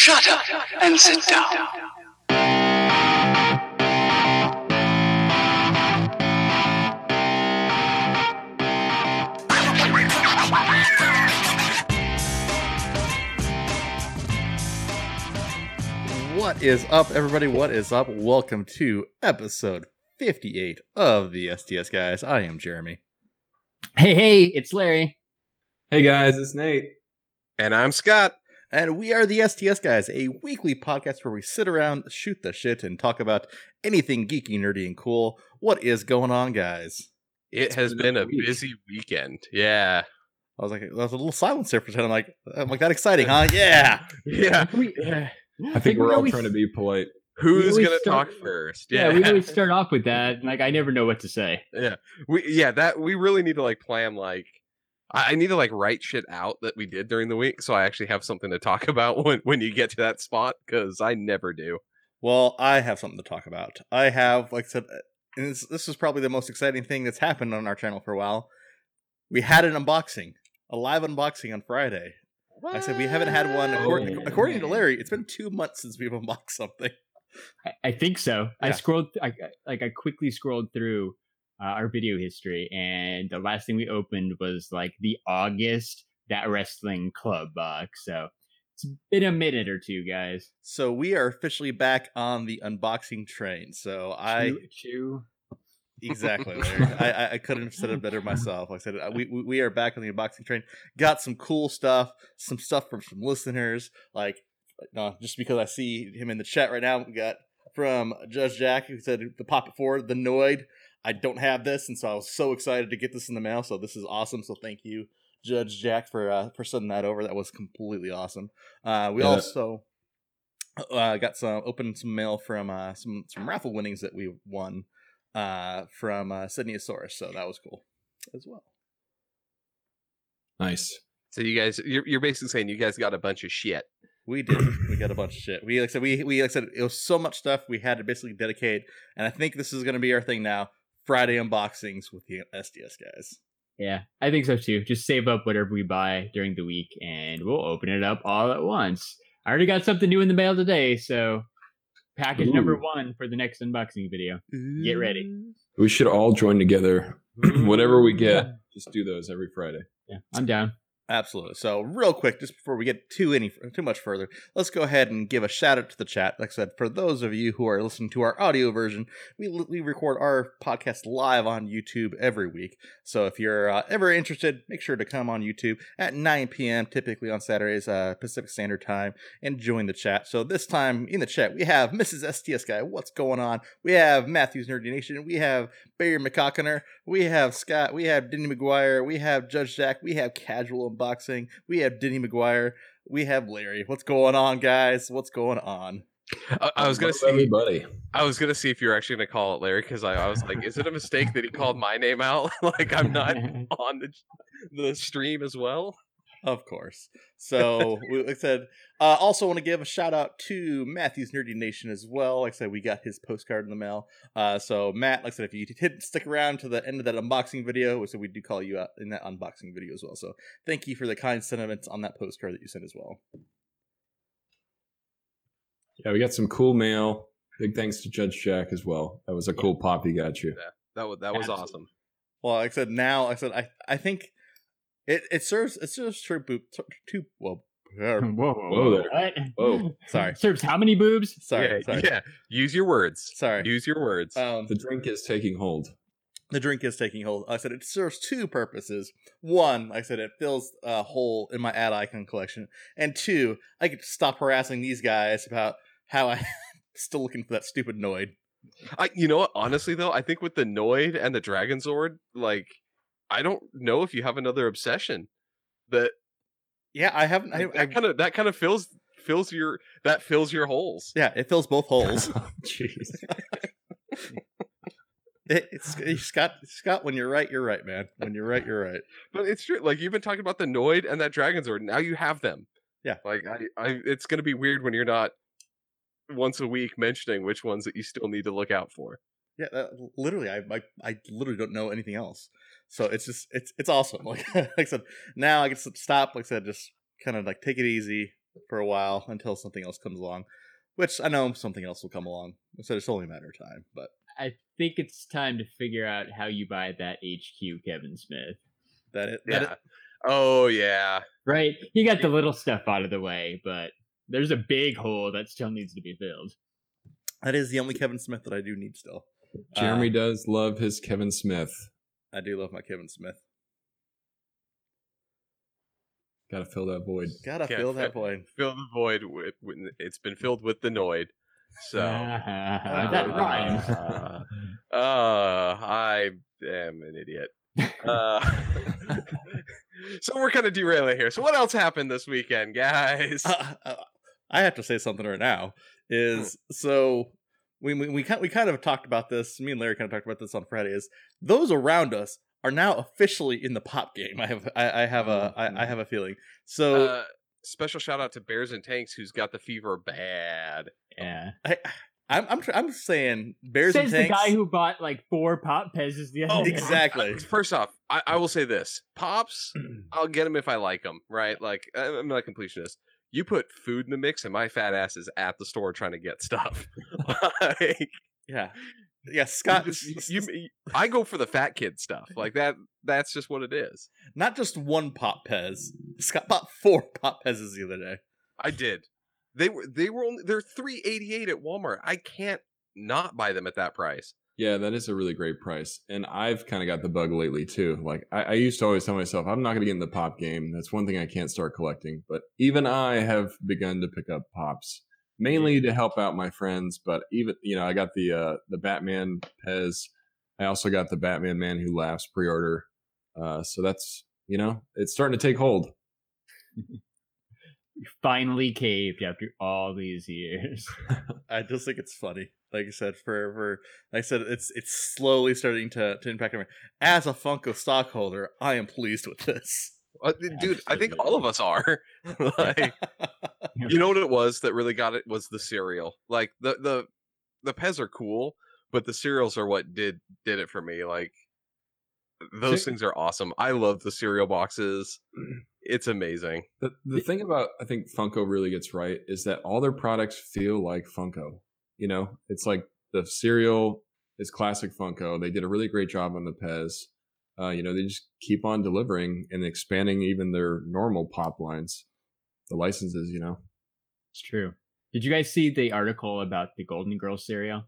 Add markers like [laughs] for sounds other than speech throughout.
Shut up and sit down. What is up, everybody? What is up? Welcome to episode 58 of the STS Guys. I am Jeremy. Hey, hey, it's Larry. Hey guys, it's Nate. And I'm Scott. And we are the STS Guys, a weekly podcast where we sit around, shoot the shit, and talk about anything geeky, nerdy, and cool. What is going on, guys? It has been been a a week. busy weekend. Yeah. I was like, there was a little silence there for a second. I'm like, I'm like that exciting, huh? Yeah. [laughs] Yeah. We, uh, I think we're we all always- trying to be polite. Who's gonna start- talk first? Yeah, Yeah. we always start off with that. and, Like, I never know what to say. [laughs] yeah. We yeah, that we really need to like plan like I I need to like write shit out that we did during the week so I actually have something to talk [laughs] about when when you get to that spot because I never do. Well, I have something to talk about. I have, like I said, uh, and this, this is probably the most exciting thing that's happened on our channel for a while. We had an unboxing, a live unboxing on Friday. Like I said we haven't had one. According, Oh. according to Larry, it's been two months since we've [laughs] unboxed something. I, I think so. I scrolled, I, like, I quickly scrolled through uh, our video history, and the last thing we opened was like the August That Wrestling Club box. So it's been a minute or two, guys. So we are officially back on the unboxing train. So I Choo, choo. exactly, [laughs] Larry. I, I couldn't have said it better myself. Like I said uh, we we- we are back on the unboxing train. Got some cool stuff, some stuff from some listeners. Like no, just because I see him in the chat right now, we got from Judge Jack who said the pop it forward the Noid. I don't have this, and so I was so excited to get this in the mail. So this is awesome. So thank you, Judge Jack, for uh, for sending that over. That was completely awesome. Uh, we Yeah. also uh, got some opened some mail from uh, some some raffle winnings that we won uh, from uh, Sydneyosaurus. So that was cool as well. Nice. So you guys you're you're basically saying you guys got a bunch of shit. We did. we got a bunch of shit. We like I said we we like I said it was so much stuff we had to basically dedicate, and I think this is going to be our thing now. Friday unboxings with the STS guys. Yeah, I think so too. Just save up whatever we buy during the week and we'll open it up all at once. I already got something new in the mail today, so package number one for the next unboxing video. Get ready. We should all join together. [clears throat] Whatever we get, just do those every Friday. Yeah, I'm down. Absolutely. So, real quick, just before we get too any too much further, let's go ahead and give a shout out to the chat. Like I said, for those of you who are listening to our audio version, we we record our podcast live on YouTube every week. So, if you're uh, ever interested, make sure to come on YouTube at 9 p.m. typically on Saturdays uh, Pacific Standard Time and join the chat. So, this time in the chat, we have Mrs. STS guy. What's going on? We have Matthews Nerdy Nation. We have Barry McCockiner. We have Scott. We have Denny McGuire. We have Judge Jack. We have Casual Unboxing. We have Denny McGuire. We have Larry. What's going on, guys? What's going on? I, I was gonna see everybody. I was gonna see if you were actually gonna call it Larry because I, I was like, is it a mistake that he called my name out? [laughs] like I'm not [laughs] on the the stream as well. Of course. So, we, like I said, uh, also want to give a shout out to Matthew's Nerdy Nation as well. Like I said, we got his postcard in the mail. Uh, so, Matt, like I said, if you didn't stick around to the end of that unboxing video, so we do call you out in that unboxing video as well. So, thank you for the kind sentiments on that postcard that you sent as well. Yeah, we got some cool mail. Big thanks to Judge Jack as well. That was a cool pop he got you. That was that was Absolutely. awesome. Well, like I said, now, like I said, I, I think it, it serves it serves tribute to, to well, er, [laughs] Whoa, Whoa there. What? Whoa. [laughs] Sorry. Serves how many boobs? sorry, yeah, sorry, yeah. Use your words. sorry. Use your words. Um, The drink is taking hold. the drink is taking hold. I said it serves two purposes. One, I said, it fills a hole in my ad icon collection, and two, I get to stop harassing these guys about how I'm [laughs] still looking for that stupid Noid. I, you know what? Honestly, though, I think with the Noid and the Dragon Zord, like, I don't know if you have another obsession that Yeah, I haven't. I, I, that kind of that kind of fills fills your that fills your holes. yeah, it fills both holes. [laughs] Oh, jeez. [laughs] it, it's, it's Scott. Scott, when you're right, you're right, man. When you're right, you're right. But it's true. Like you've been talking about the Noid and that Dragon Zord. Now you have them. Yeah. Like I, I, it's gonna be weird when you're not once a week mentioning which ones that you still need to look out for. Yeah, that, literally, I, I I literally don't know anything else. So it's just it's it's awesome. [laughs] Like, like I said, now I can s- stop. Like I said, just kind of like take it easy, for a while until something else comes along. Which I know something else will come along, so it's only a matter of time. But I think it's time to figure out how you buy that HQ Kevin Smith. that it, that Yeah. Oh yeah. Right? You got the little stuff out of the way, but there's a big hole that still needs to be filled. that is the only Kevin Smith that I do need still. Jeremy Uh, does love his Kevin Smith. I do love my Kevin Smith. Got to fill that void. Gotta Yeah, fill that void. Fill the void with, with it's been filled with the Noid. So [laughs] that rhymes. Uh, [laughs] uh, I am an idiot. Uh, [laughs] so we're kind of derailing here. So what else happened this weekend, guys? Uh, uh, I have to say something right now. Is so we we we kind we kind of talked about this. Me and Larry kind of talked about this on Friday. Is those around us are now officially in the pop game. I have I, I have a I, I have a feeling. So Uh, special shout out to Bears and Tanks, who's got the fever bad. Yeah. I [sighs] I'm I'm tr- I'm saying Bears Says and the guy who bought like four pop pezzes the other Oh, day. exactly. [laughs] First off, I, I will say this: pops, [clears throat] I'll get them if I like them. Right? Like I- I'm not a completionist. You put food in the mix, and my fat ass is at the store trying to get stuff. [laughs] like, yeah, yeah. Scott, you, you- I go for the fat kid stuff. Like that. That's just what it is. not just one pop Pez. Scott bought four pop Pez's the other day. I did. They were. They were only. They're three eighty eight at Walmart. I can't not buy them at that price. Yeah, that is a really great price. And I've kind of got the bug lately too. Like I, I used to always tell myself, I'm not going to get in the pop game. That's one thing I can't start collecting. But even I have begun to pick up pops, mainly to help out my friends. But even you know, I got the uh, the Batman Pez. I also got the Batman Man Who Laughs pre-order. Uh, so that's you know, it's starting to take hold. [laughs] Finally caved after all these years. [laughs] I just think it's funny. Like I said, for for like I said, it's it's slowly starting to to impact me. As a Funko stockholder, I am pleased with this. Uh, dude, I think all of us are. [laughs] like, [laughs] you know what it was that really got it was the cereal. Like the the the Pez are cool, but the cereals are what did did it for me. Like those See- things are awesome. I love the cereal boxes. It's amazing. The, the thing about I think Funko really gets right is that all their products feel like Funko. You know, it's like the cereal is classic Funko. They did a really great job on the Pez. Uh, you know, they just keep on delivering and expanding even their normal pop lines, the licenses. You know, It's true. Did you guys see the article about the Golden Girls cereal?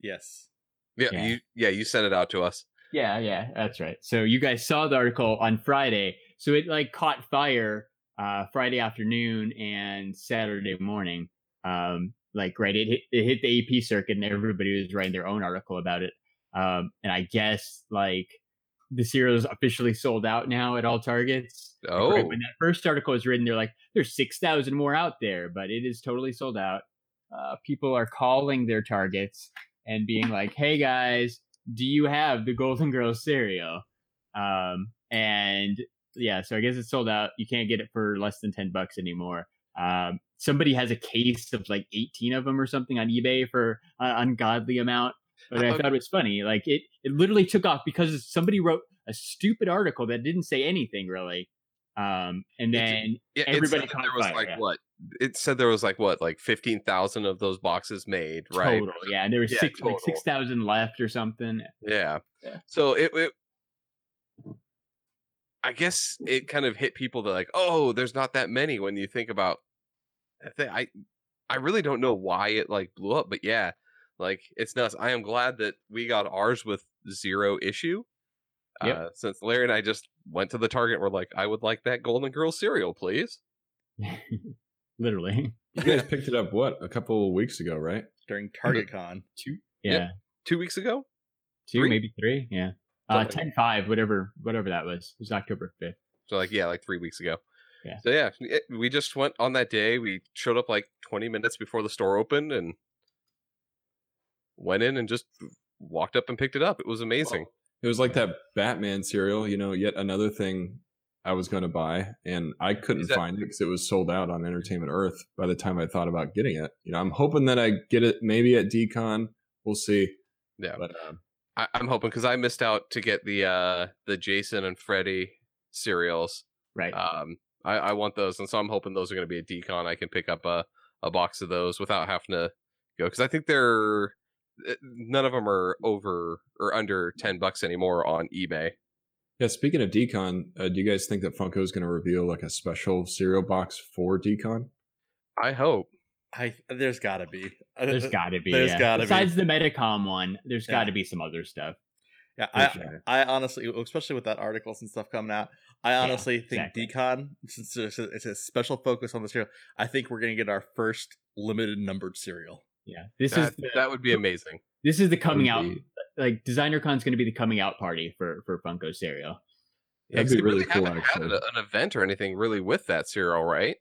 yes. Yeah, Yeah. you yeah, you sent it out to us. Yeah, yeah, that's right. So you guys saw the article on Friday. So it like caught fire uh Friday afternoon and Saturday morning. Um like right it hit, it hit the AP circuit and everybody was writing their own article about it. Um and I guess like the cereal is officially sold out now at all targets. Oh, right when that first article was written, they're like, there's 6,000 more out there, but it is totally sold out. Uh, people are calling their targets and being like, hey guys, do you have the Golden Girls cereal? Um, and yeah, so I guess it's sold out. You can't get it for less than 10 bucks anymore. Um, somebody has a case of like 18 of them or something on eBay for an ungodly amount. But I thought it was funny. Like it, it literally took off because somebody wrote a stupid article that didn't say anything really. Um, and then yeah, it everybody that there was fire, like yeah. what? It said there was like what, like fifteen thousand of those boxes made, right? total, yeah, and there was Yeah, six like six thousand left or something. Yeah. Yeah. So it, it I guess it kind of hit people that like, oh, there's not that many when you think about I I I really don't know why it like blew up, but yeah, like it's nuts. I am glad that we got ours with zero issue. Yep. Uh, since Larry and I just went to the Target, we're like, I would like that Golden Girl cereal, please. [laughs] Literally, [laughs] you guys picked it up what a couple of weeks ago, right? During Target [laughs] Con. Two yeah, Yep. two weeks ago. two Three? maybe three, yeah. Uh, Something. 10 5, whatever, whatever that was. It was October 5th. So like yeah, like three weeks ago. Yeah. So yeah, it- we just went on that day. We showed up like 20 minutes before the store opened and went in and just walked up and picked it up. It was amazing. It was like that Batman cereal, you know, yet another thing I was going to buy, and I couldn't that- find it because it was sold out on Entertainment Earth by the time I thought about getting it. You know, I'm hoping that I get it maybe at Decon. We'll see. Yeah. But um, I, I'm hoping because I missed out to get the uh the Jason and Freddy cereals. Right. Um, I, I want those, and so I'm hoping those are going to be a decon. I can pick up a a box of those without having to go because I think they're eh, none of them are over or under ten bucks anymore on eBay. Yeah, speaking of Decon, uh, do you guys think that Funko is going to reveal like a special cereal box for Decon? I hope. I there's got to be. Uh, There's uh, got to be. there's yeah. gotta be. Besides the Metacom one, there's Yeah. got to be some other stuff. Yeah, I, sure. I honestly, especially with that articles and stuff coming out, I honestly think exactly. Decon, since it's a, it's a special focus on the cereal, I think we're gonna get our first limited numbered cereal. Yeah, this That, is the, that would be amazing. this is the coming out. Be- Like Designer Con's going to be the coming out party for for Funko cereal. Yeah, That'd 'cause be they really cool, haven't had an event or anything really with that cereal, right?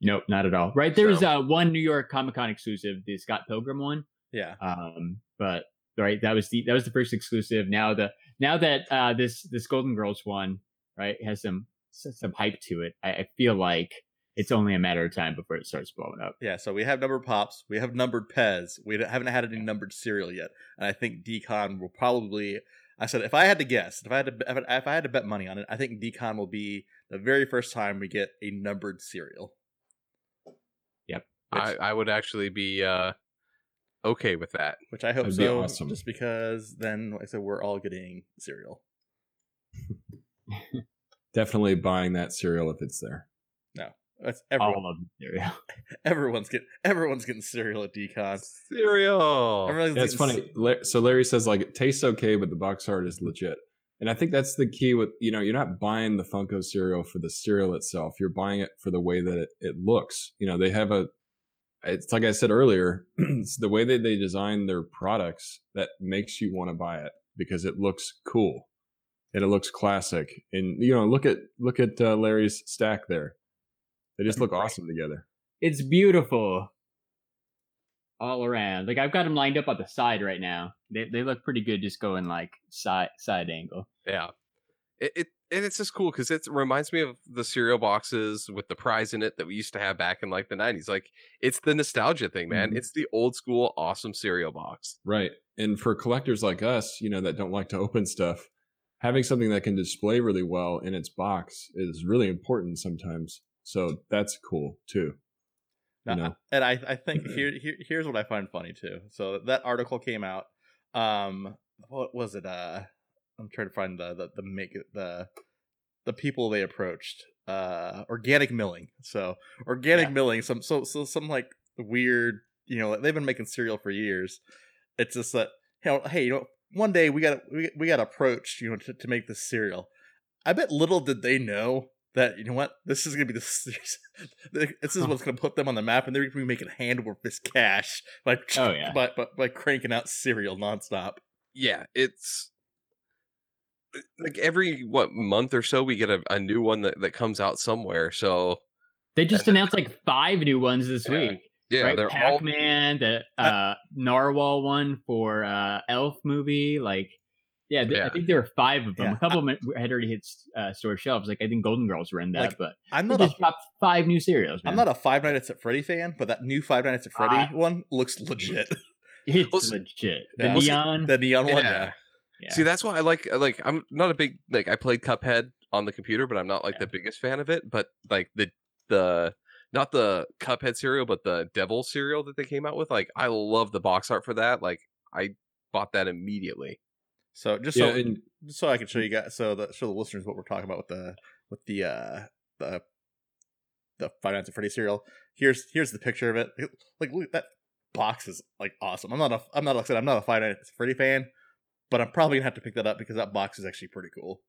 Nope, not at all. Right, there's So- uh, one New York Comic Con exclusive, the Scott Pilgrim one. Yeah, Um, but right, that was the that was the first exclusive. Now the now that uh, this this Golden Girls one right has some some hype to it, I, I feel like it's only a matter of time before it starts blowing up. yeah. So we have numbered pops, we have numbered Pez, we haven't had any numbered cereal yet, and I think Decon will probably. I said if I had to guess, if I had to, if I- had to bet money on it, I think Decon will be the very first time we get a numbered cereal. Yep. Which, I, I would actually be uh, okay with that. which I hope That'd be so, awesome. just because then, like I said, we're all getting cereal. [laughs] [laughs] Definitely buying that cereal if it's there. No, that's everyone. All of cereal. [laughs] Everyone's getting everyone's getting cereal at Decon. Cereal. Yeah, it's funny. La- So Larry says like it tastes okay, but the box art is legit. And I think that's the key with you know, you're not buying the Funko cereal for the cereal itself. You're buying it for the way that it, it looks. You know, they have a it's like I said earlier, [clears throat] it's the way that they design their products that makes you want to buy it because it looks cool. And it looks classic. And you know, look at look at uh, Larry's stack there. They just look awesome together. It's beautiful all around. Like I've got them lined up on the side right now. They they look pretty good, just going like side side angle. Yeah. It, it and it's just cool because it reminds me of the cereal boxes with the prize in it that we used to have back in like the 90s. Like it's the nostalgia thing, man. Mhm. It's the old school awesome cereal box. Right. And for collectors like us, you know, that don't like to open stuff, having something that can display really well in its box is really important sometimes. So that's cool too. No, you know? and I, I think [clears throat] here, here here's what I find funny too. So that article came out. Um, what was it? Uh, I'm trying to find the the, the make the the people they approached. Uh, organic milling. So organic Yeah. milling. Some so so some like weird. You know, they've been making cereal for years. It's just that you know, hey, you know, one day we got we, we got approached, you know, to, to make this cereal. I bet little did they know that you know what this is gonna be the [laughs] this is what's gonna put them on the map, and they're gonna be making hand over fist cash by Oh, yeah. by, by by cranking out cereal nonstop. Yeah, it's like every what month or so we get a, a new one that, that comes out somewhere. So They just announced like five new ones this Yeah. week. Yeah, right? they're Pac-Man, the uh, Narwhal one for uh, Elf movie. Like, yeah, th- I think there were five of them. Yeah. A couple of them had already hit uh, store shelves. Like, I think Golden Girls were in that, Like, but I'm they not a just dropped five new cereals. Man. I'm not a Five Nights at Freddy fan, but that new Five Nights at Freddy Uh, one looks legit. [laughs] It's Well, legit. The Yeah. Neon. the neon one, Yeah. yeah. yeah. See, that's why I like like I'm not a big like I played Cuphead on the computer, but I'm not like Yeah. the biggest fan of it. But like the the not the Cuphead cereal, but the Devil cereal that they came out with. Like I love the box art for that. Like I bought that immediately. So just yeah, so and just so I can show you guys, so the show the listeners what we're talking about with the with the uh the the Five Nights at Freddy cereal. Here's here's the picture of it. Like look, that box is like awesome. I'm not a I'm not like I said I'm not a Five Nights at Freddy fan, but I'm probably gonna have to pick that up because that box is actually pretty cool.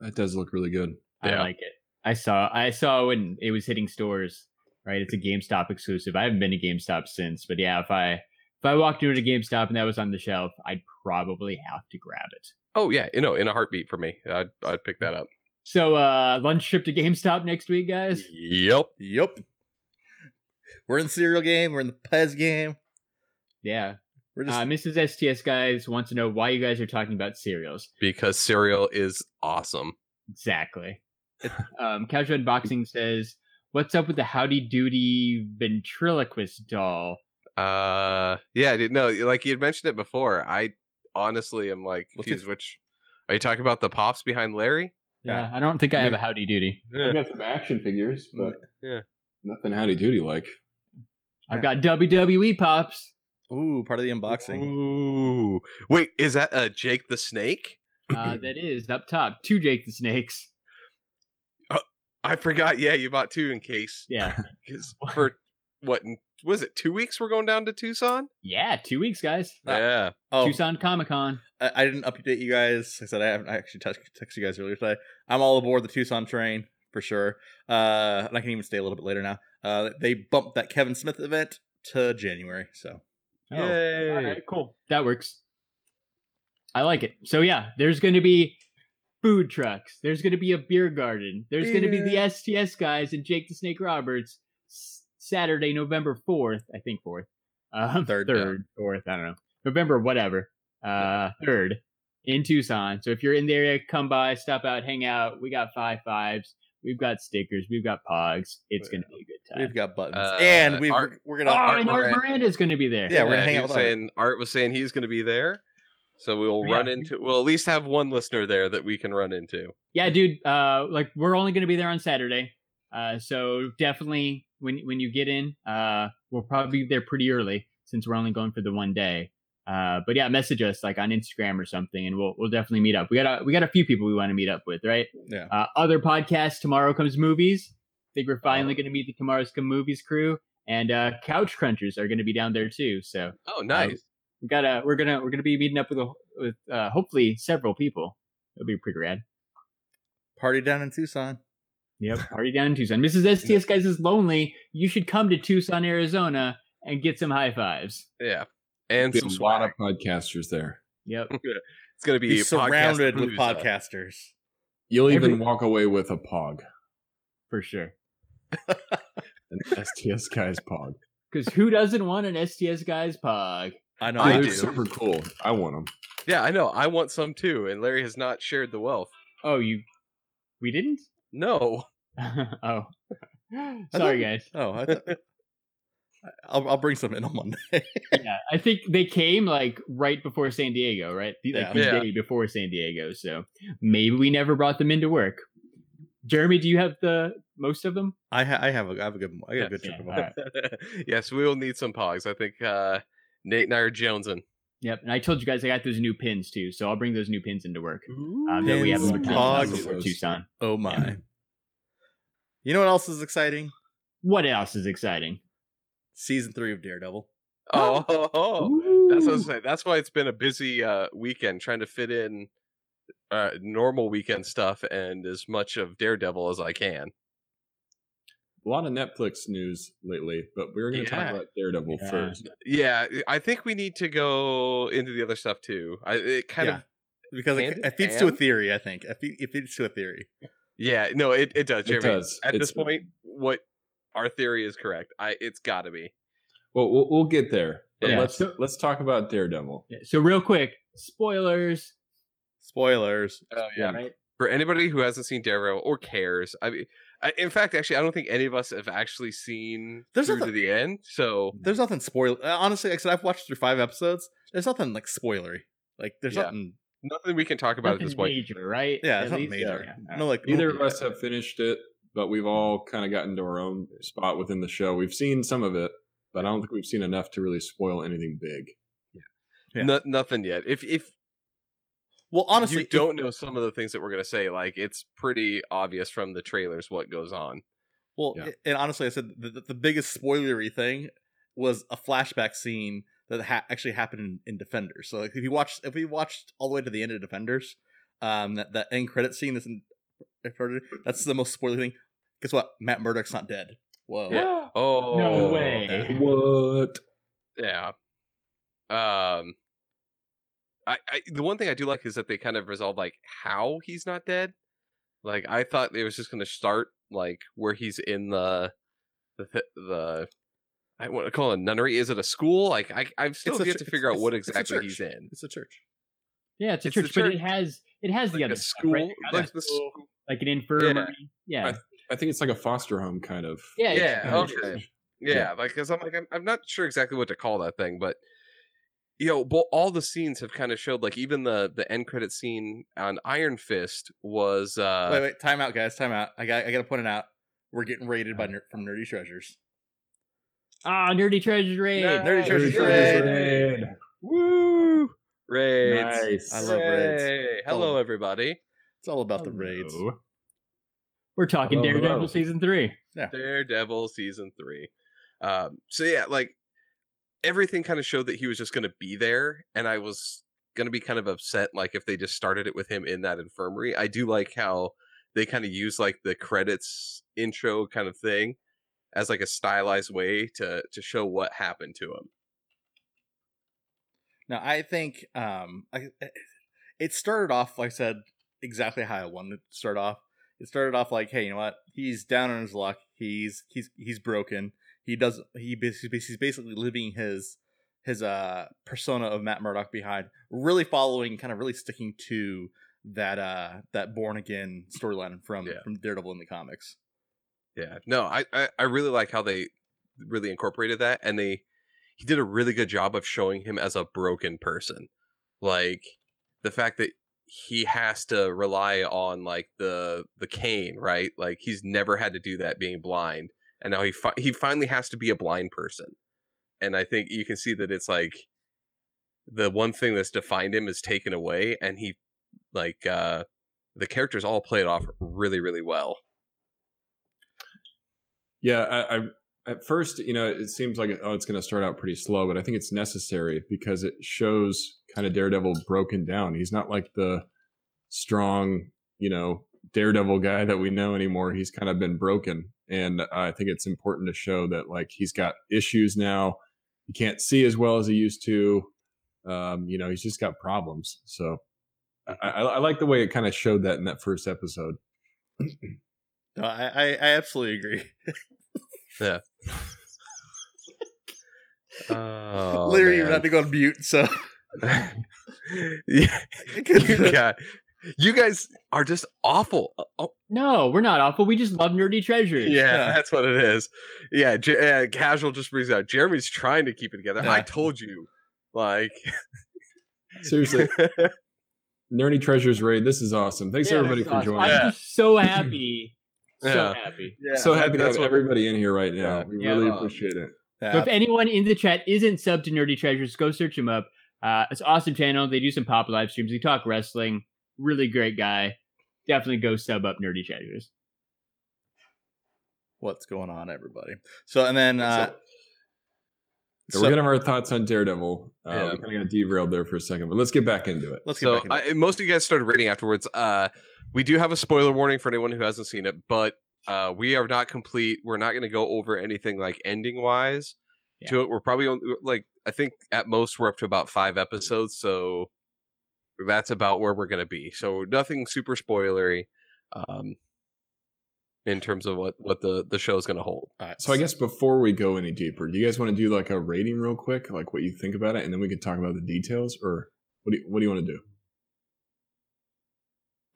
that does look really good. I Yeah. like it. I saw I saw when it was hitting stores. Right, it's a GameStop exclusive. I haven't been to GameStop since, but yeah, if I if I walked into a GameStop and that was on the shelf, I'd probably have to grab it. Oh yeah, you know, in a heartbeat for me, I'd I'd pick that up. So, uh, lunch trip to GameStop next week, guys. Yep. Yep. We're in the cereal game. We're in the Pez game. Yeah, We're just uh, Mrs. STS guys wants to know why you guys are talking about cereals. Because cereal is awesome. Exactly. [laughs] um, Casual Unboxing says, "What's up with the Howdy Doody ventriloquist doll?" Uh, yeah, I didn't. Like you had mentioned it before. I honestly am like What's confused. Which are you talking about? The pops behind Larry? Yeah, I don't think I have a howdy doody. I've got some action figures, but Yeah. nothing howdy doody like. I've got WWE pops. Ooh, part of the unboxing. Ooh, wait, is that uh Jake the Snake? Uh, that is up top. Two Jake the Snakes. I forgot. Yeah, you bought two in case. Yeah, [laughs] because [laughs] for what was it? Two weeks we're going down to Tucson. yeah. Two weeks, guys. Ah. Yeah. Oh, Tucson Comic Con. I, I didn't update you guys. I said I haven't I actually text, text you guys earlier today. I'm all aboard the Tucson train for sure. Uh, and I can even stay a little bit later now. Uh, they bumped that Kevin Smith event to January. So Oh, Yay. all right, cool. That works. I like it. So yeah, there's going to be food trucks. There's going to be a beer garden. There's going to be the STS guys and Jake the Snake Roberts. S- Saturday, November fourth, I think fourth, um, Third, yeah. third, fourth. I don't know. November, whatever. Uh, third in Tucson. So if you're in the area, come by, stop out, hang out. We got five fives. We've got stickers. We've got pogs. It's going to be a good time. we've got buttons, Uh, and we Art- we're gonna. Oh, Art and Art Miranda's going to be there. Yeah, we're gonna hang out was Art. saying Art was saying he's going to be there, so we'll Yeah. run into. We'll at least have one listener there that we can run into. yeah dude uh like we're only going to be there on saturday uh so definitely when when you get in uh we'll probably be there pretty early since we're only going for the one day uh but yeah message us like on instagram or something and we'll we'll definitely meet up we got a we got a few people we want to meet up with right Yeah. uh other podcasts tomorrow comes movies I think we're finally Oh. going to meet the tomorrow's come movies crew and uh couch crunchers are going to be down there too so Oh, nice. We gotta we're gonna we're gonna be meeting up with a, with uh hopefully several people it'll be pretty rad Party down in Tucson. Yep, [laughs] party down in Tucson. Mrs. STS guys is lonely. You should come to Tucson, Arizona, and get some high fives. yeah, and some a lot swag. of podcasters there. Yep. [laughs] It's going to be Be podcast surrounded with Palooza. podcasters. You'll even Every- walk away with a pog, For sure. [laughs] an STS guys pog. Because who doesn't want an STS guys pog? I know. I I They're do. super cool. I want them. Yeah, I know. I want some too, and Larry has not shared the wealth. Oh, you. We didn't? No. [laughs] oh. Sorry, guys. Oh, I thought, I'll, I'll bring some in on Monday. [laughs] Yeah, I think they came like right before San Diego, right? The, like Yeah. the Yeah. day before San Diego. So maybe we never brought them into work. Jeremy, do you have the most of them? I, ha- I have a I have a good I got a good Yeah, trip of them. right. [laughs] yes, we will need some pogs. I think uh, Nate and I are jonesing. Yep. And I told you guys I got those new pins too, so I'll bring those new pins into work. Um, that we Pins, haven't been pogs. Tucson. Oh my! You know what else is exciting? What else is exciting? Season three of Daredevil. Oh, [laughs] that's what I was saying. That's why it's been a busy uh, weekend trying to fit in uh, normal weekend stuff and as much of Daredevil as I can. A lot of Netflix news lately, but we're going to Yeah. talk about Daredevil Yeah. first. Yeah, I think we need to go into the other stuff too. I it kind Yeah. of Because it, it feeds to a theory, I think. It, fe- it feeds to a theory. yeah, no, it, it does. It does. At this point, what our theory is correct. I it's got to be. Well, we'll, we'll get there. But Yeah. let's So- let's talk about Daredevil. Yeah, So real quick, spoilers. Spoilers. Oh yeah. Right? For anybody who hasn't seen Daredevil or cares, I mean, I, in fact, actually, I don't think any of us have actually seen There's through to the end. So There's nothing spoil. uh, Honestly, like I said, I've watched through five episodes. There's nothing like spoilery. Like there's Yeah. nothing. nothing we can talk about at this point. major, right? Yeah, At it's not least? major. Yeah. No, like Neither of us have finished it, but we've all kind of gotten to our own spot within the show. We've seen some of it, but I don't think we've seen enough to really spoil anything big. Yeah. No, nothing yet. If if Well, honestly, you don't know some of the things that we're gonna say, like it's pretty obvious from the trailers what goes on. Well, Yeah. and honestly, I said the, the, the biggest spoilery thing was a flashback scene that ha- actually happened in, in Defenders. So, like, if you watched, if we watched all the way to the end of Defenders, um, that that end credit scene is in Defenders, that's the most spoilery thing. Guess what? Matt Murdock's not dead. Whoa. Yeah. [gasps] Oh No way. What? Yeah. Um. I, I the one thing I do like is that they kind of resolve like how he's not dead. Like I thought it was just going to start like where he's in the the the I want to call it a nunnery. Is it a school? Like I I've still It's yet ch- to figure out what exactly he's in. It's a church. Yeah, it's a It's the church, but it has it has the other a stuff, school, right? Like the school, school. like an infirmary. Yeah, I think it's like a foster home kind of. yeah, Yeah, yeah. okay. Yeah, like because I'm like I'm, I'm not sure exactly what to call that thing, but you know, but all the scenes have kind of showed like even the the end credit scene on Iron Fist was uh wait, wait, time out, guys, time out. I got, I got to point it out. We're getting rated by ner- from Nerdy Treasures. Ah, Nerdy Treasures Raid. Nerdy Treasures Treasures Raid. Raid. Woo! Raids. Nice. I love raids. Hey, hello everybody. It's all about the raids. We're talking Hello, Daredevil hello. season three. Daredevil season three. Um, so yeah, like everything kind of showed that he was just going to be there, and I was going to be kind of upset, like if they just started it with him in that infirmary. I do like how they kind of use like the credits intro kind of thing as like a stylized way to to show what happened to him. Now, I think um, I, it started off, like I said, exactly how I wanted to start off. It started off like, hey, you know what? He's down on his luck. He's he's he's broken. He does he basically he's basically living his his uh persona of Matt Murdock behind, really following, kind of really sticking to that uh that born again storyline from Yeah. from Daredevil in the comics. Yeah, no, I, I I really like how they really incorporated that, and they he did a really good job of showing him as a broken person, like the fact that he has to rely on like the the cane, right? Like he's never had to do that being blind, and now he fi- he finally has to be a blind person, and I think you can see that it's like the one thing that's defined him is taken away, and he like uh the characters all play it off really really well. Yeah, I, I at first, you know, it seems like oh, it's going to start out pretty slow, but I think it's necessary because it shows kind of Daredevil broken down. He's not like the strong, you know, Daredevil guy that we know anymore. He's kind of been broken, and I think it's important to show that like he's got issues now. He can't see as well as he used to. Um, you know, he's just got problems. So I, I, I like the way it kind of showed that in that first episode. No, I, I, I absolutely agree. Yeah. [laughs] Oh, Literally, you man. had to go on mute. So yeah, [laughs] [laughs] you, guys, you guys are just awful. Oh, No, we're not awful. We just love Nerdy Treasures. yeah, [laughs] that's what it is. Yeah, J- yeah, casual just brings out. Jeremy's trying to keep it together. I told you, like, [laughs] Seriously, [laughs] Nerdy Treasures Raid. This is awesome. Thanks Yeah, everybody for awesome. joining. I'm Yeah. just [clears throat] so happy. So Yeah. happy. so happy to that's have everybody in here right now. Yeah. We really Uh, appreciate it. So if anyone in the chat isn't subbed to Nerdy Treasures, go search them up. Uh, it's an awesome channel. They do some pop live streams. They talk wrestling. Really great guy. Definitely go sub up Nerdy Treasures. what's going on, everybody? So and then uh, So, so- we're gonna have our thoughts on Daredevil. Uh, Yeah. We kind of got derailed there for a second, but let's get back into it. let's get so back into it. I, most of you guys started reading afterwards. Uh, we do have a spoiler warning for anyone who hasn't seen it, but uh, we are not complete. We're not going to go over anything like ending wise to it. We're probably on, like I think at most we're up to about five episodes, so that's about where we're going to be. So nothing super spoilery um, in terms of what what the the show is going to hold. All right, So I guess before we go any deeper, do you guys want to do like a rating real quick, like what you think about it, and then we can talk about the details, or what do you, what do you want to do?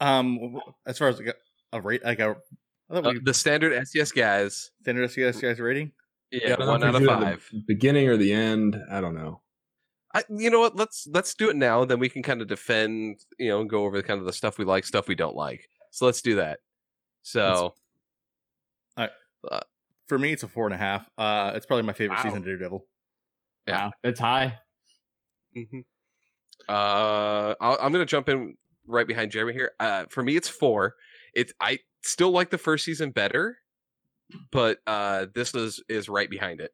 um, as far as like a, a rate, like a I thought Uh, the standard STS guys, standard STS guys rating. yeah, I one out of do the five. beginning or the end. I don't know. I, you know what? Let's let's do it now. Then we can kind of defend, you know, and go over the kind of the stuff we like, stuff we don't like. So let's do that. So i For me, it's a four and a half. Uh, it's probably my favorite Wow. season of Daredevil. Yeah. Wow, that's high. Mm-hmm. uh, I'll, I'm gonna jump in right behind Jeremy here. Uh, for me, it's four. It's I still like the first season better, but uh, this is is right behind it.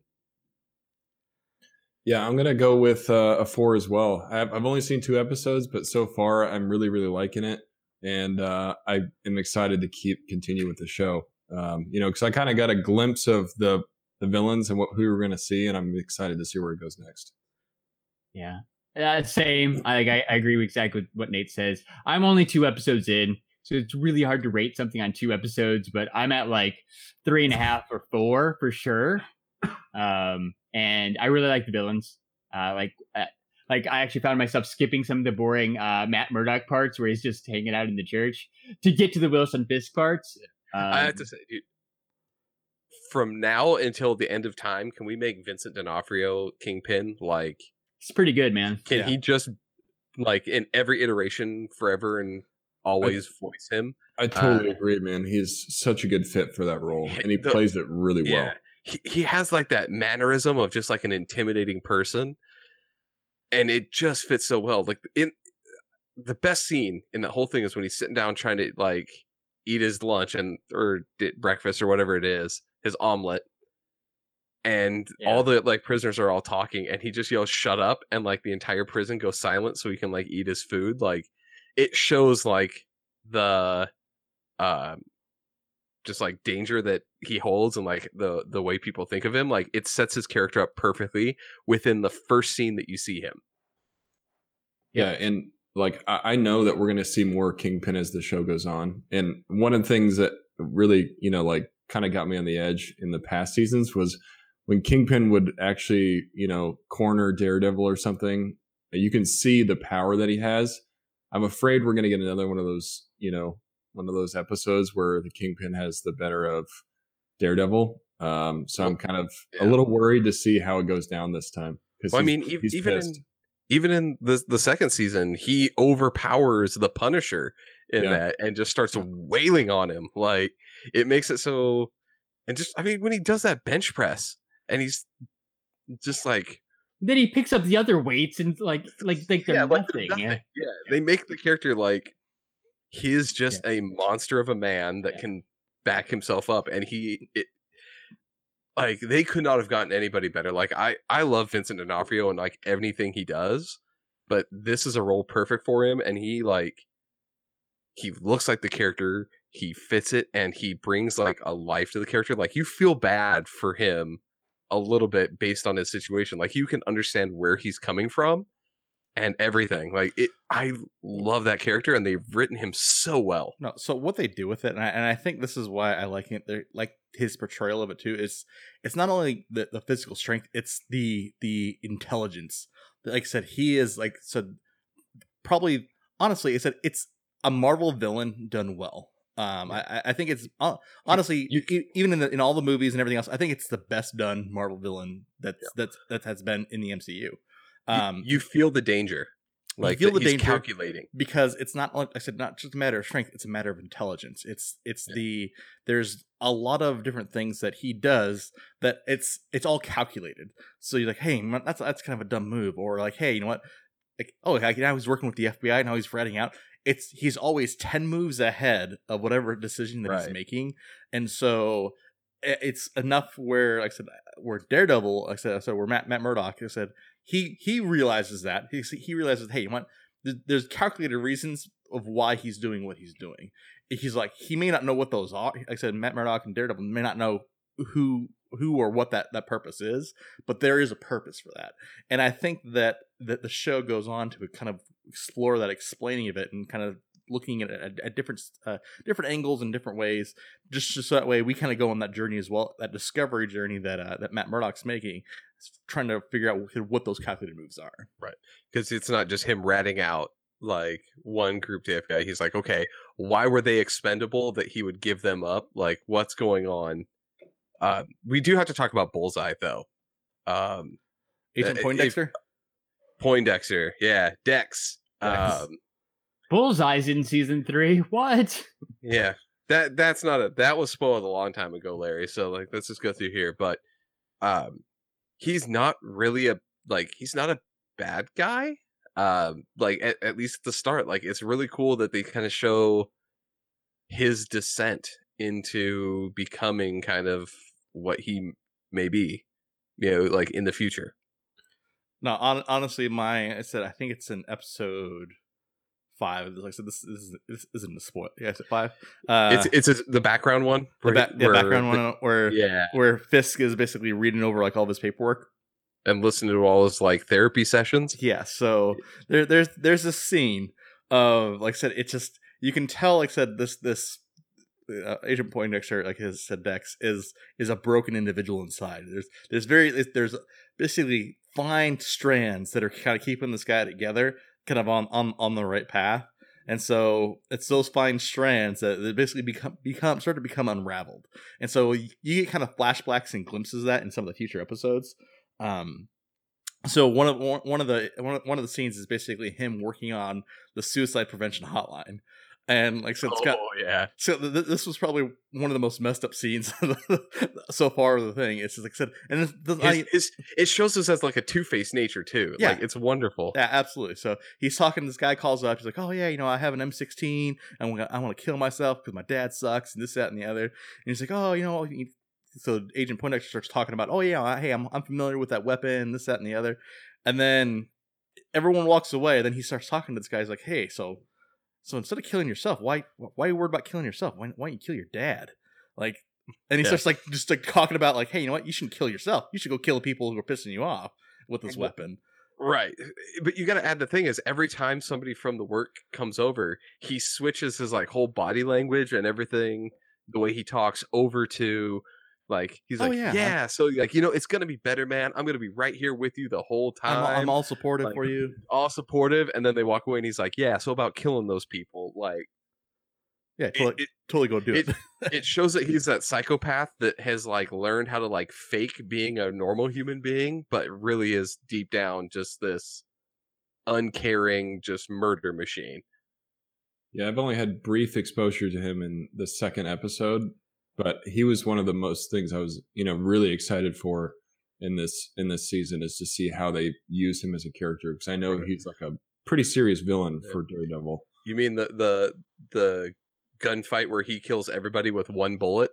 Yeah, I'm gonna go with uh, a four as well. I've, I've only seen two episodes, but so far I'm really, really liking it, and uh, I am excited to keep continue with the show. Um, you know, because I kind of got a glimpse of the the villains and what who we're gonna see, and I'm excited to see where it goes next. Yeah. Uh, same. I, I I agree with exactly with what Nate says. I'm only two episodes in, so it's really hard to rate something on two episodes. But I'm at like three and a half or four for sure. Um, and I really like the villains. Uh, like uh, like I actually found myself skipping some of the boring uh, Matt Murdock parts where he's just hanging out in the church to get to the Wilson Fisk parts. Um, I have to say, dude, from now until the end of time, can we make Vincent D'Onofrio Kingpin like It's pretty good, man. Can Yeah. he just like in every iteration forever and always voice him? I totally Uh, agree, man. He's such a good fit for that role, and he The- plays it really well. Yeah. He, he has like that mannerism of just like an intimidating person. And it just fits so well. Like in the best scene in the whole thing is when he's sitting down trying to like eat his lunch and or breakfast or whatever it is, his omelet. And Yeah. all the like prisoners are all talking and he just yells shut up and like the entire prison goes silent so he can like eat his food. Like it shows like the um just like danger that he holds and like the the way people think of him like it sets his character up perfectly within the first scene that you see him Yeah, and like I, I know that we're going to see more Kingpin as the show goes on, and one of the things that really you know like kind of got me on the edge in the past seasons was when Kingpin would actually you know corner Daredevil or something. You can see the power that he has. I'm afraid we're going to get another one of those you know one of those episodes where the Kingpin has the better of Daredevil. Um, so I'm kind of a little worried to see how it goes down this time. Because well, i mean ev- even in even in the the second season he overpowers the punisher in Yeah. that and just starts wailing on him like it makes it so and just i mean when he does that bench press and he's just like Then he picks up the other weights and like like like they're yeah, nothing. like they're yeah. nothing. yeah they make the character like he is just a monster of a man that Yeah. can back himself up and he it like they could not have gotten anybody better like i i love vincent d'onofrio and like anything he does but this is a role perfect for him and he like he looks like the character he fits it and he brings like a life to the character like you feel bad for him a little bit based on his situation like you can understand where he's coming from and everything like it i love that character and they've written him so well No, so what they do with it, and I, and I think this is why I like it. They're like his portrayal of it too. Is it's not only the, the physical strength, it's the the intelligence. Like I said, he is like so. Probably, honestly, I said it's a Marvel villain done well. Um, I I- think it's uh, honestly You- e- even in the, in all the movies and everything else, I think it's the best done Marvel villain that's that's that has been in the MCU. You- Um, you, feel the danger like you feel the danger. calculating because it's not like I said, not just a matter of strength; it's a matter of intelligence. It's it's Yeah. the there's a lot of different things that he does that it's it's all calculated. So you're like, hey, that's that's kind of a dumb move, or like, hey, you know what? Like, oh, now he's working with the FBI, and now he's ratting out. It's he's always ten moves ahead of whatever decision that he's making, and so it's enough where, like I said, where Daredevil, like I said, so where Matt Matt Murdock, I said he he realizes that he he realizes, hey, you? Th- There's calculated reasons of why he's doing what he's doing. He's like he may not know what those are. Like I said, Matt Murdock and Daredevil may not know who who or what that that purpose is, but there is a purpose for that. And I think that that the show goes on to kind of explore that explaining of it and kind of looking at it at, at different uh, different angles and different ways just just so that way we kind of go on that journey as well that discovery journey that uh, that Matt Murdock's making trying to figure out what- what those calculated moves are Right. because it's not just him ratting out like one group to FBI. He's like, okay, why were they expendable that he would give them up? Like, what's going on? Uh, we do have to talk about Bullseye though. Um, Agent if- Poindexter Poindexter, yeah, Dex. Dex. Um, Bullseye's in season three. What? [laughs] yeah, that that's not a that was spoiled a long time ago, Larry. So like, let's just go through here. But um, he's not really a like he's not a bad guy. Um, like at, at least at the start, like it's really cool that they kind of show his descent into becoming kind of what he may be, you know, like in the future. no on, honestly my I said I think it's an episode five. Like I said this, this, is, this isn't a spoil yeah it's five? Uh it's it's a, the background one, the, ba- where background one where yeah, where Fisk is basically reading over like all of his paperwork. And listening to all his like therapy sessions. Yeah, so there, there's there's a scene of like I said, it's just you can tell like I said this this uh, Agent Poindexter like his said Dex is is a broken individual inside. There's there's very there's basically fine strands that are kind of keeping this guy together, kind of on on on the right path. And so it's those fine strands that, basically become become start to become unraveled. And so you, get kind of flashbacks and glimpses of that in some of the future episodes. Um, so one of one one of the one of, one of the scenes is basically him working on the suicide prevention hotline, and like so it's got oh yeah, so th- th- this was probably one of the most messed up scenes [laughs] so far of the thing. It's just like I said, and it's, the, I, his, his, it shows us as like a two faced nature too. Yeah. like it's wonderful. yeah, absolutely. So he's talking. This guy calls up. He's like, "Oh yeah, you know, I have an M16. and I want I want to kill myself because my dad sucks and this, that, and the other." And he's like, "Oh, you know." So Agent Poindexter starts talking about, "Oh yeah, hey, I'm I'm familiar with that weapon, this, that, and the other," and then everyone walks away. Then he starts talking to this guy. He's like, "Hey, so so instead of killing yourself, why why are you worried about killing yourself? Why why don't you kill your dad?" Like, and he Yeah. starts like just like talking about like, "Hey, you know what? You shouldn't kill yourself. You should go kill the people who are pissing you off with this weapon." Right. But you got to add the thing is every time somebody from the work comes over, he switches his like whole body language and everything, the way he talks over to like he's Oh, like, yeah. yeah. So like, you know, it's going to be better, man. I'm going to be right here with you the whole I'm, time. I'm all supportive like- for you. all supportive and then they walk away and he's like, "Yeah, so about killing those people." Like Yeah, totally, it, totally go do it. it- it [laughs] shows that he's that psychopath that has like learned how to like fake being a normal human being, but really is deep down just this uncaring just murder machine. Yeah, I've only had brief exposure to him in the second episode, but he was one of the most things I was, you know, really excited for in this in this season is to see how they use him as a character because I know Right. he's like a pretty serious villain Yeah. for Daredevil. You mean the the the gunfight where he kills everybody with one bullet?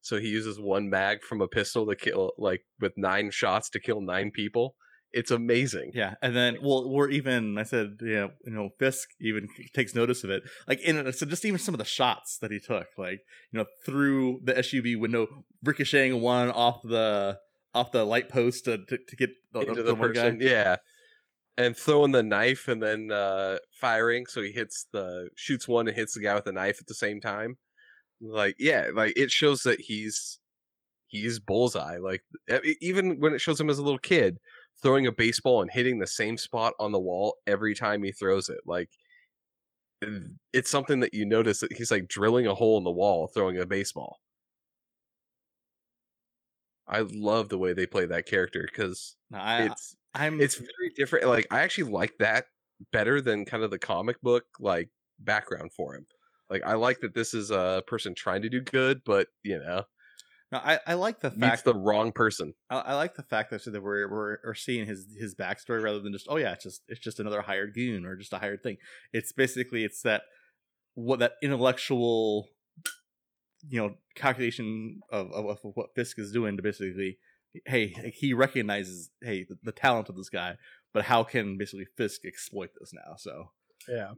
So he uses one mag from a pistol to kill like with nine shots to kill nine people. It's amazing. Yeah, and then well, or even I said, yeah, you know, Fisk even takes notice of it. Like in it, so just even some of the shots that he took, like you know, through the SUV window, ricocheting one off the off the light post to to, to get the, into the the person. guy. Yeah. And throwing the knife and then uh firing so he hits the shoots one and hits the guy with the knife at the same time. Like yeah, like it shows that he's he's bullseye. Like even when it shows him as a little kid throwing a baseball and hitting the same spot on the wall every time he throws it. Like it's something that you notice that he's like drilling a hole in the wall throwing a baseball. I love the way they play that character because No, it's I'm it's very different. Like I actually like that better than kind of the comic book like background for him. Like I like that this is a person trying to do good, but you know, no, I, I like the meets fact the wrong person. I, I like the fact that, that we're, we're we're seeing his his backstory rather than just oh yeah it's just it's just another hired goon or just a hired thing. It's basically it's that what that intellectual you know calculation of, of, of what Fisk is doing to basically hey he recognizes hey the, the talent of this guy but how can basically Fisk exploit this now so Yeah,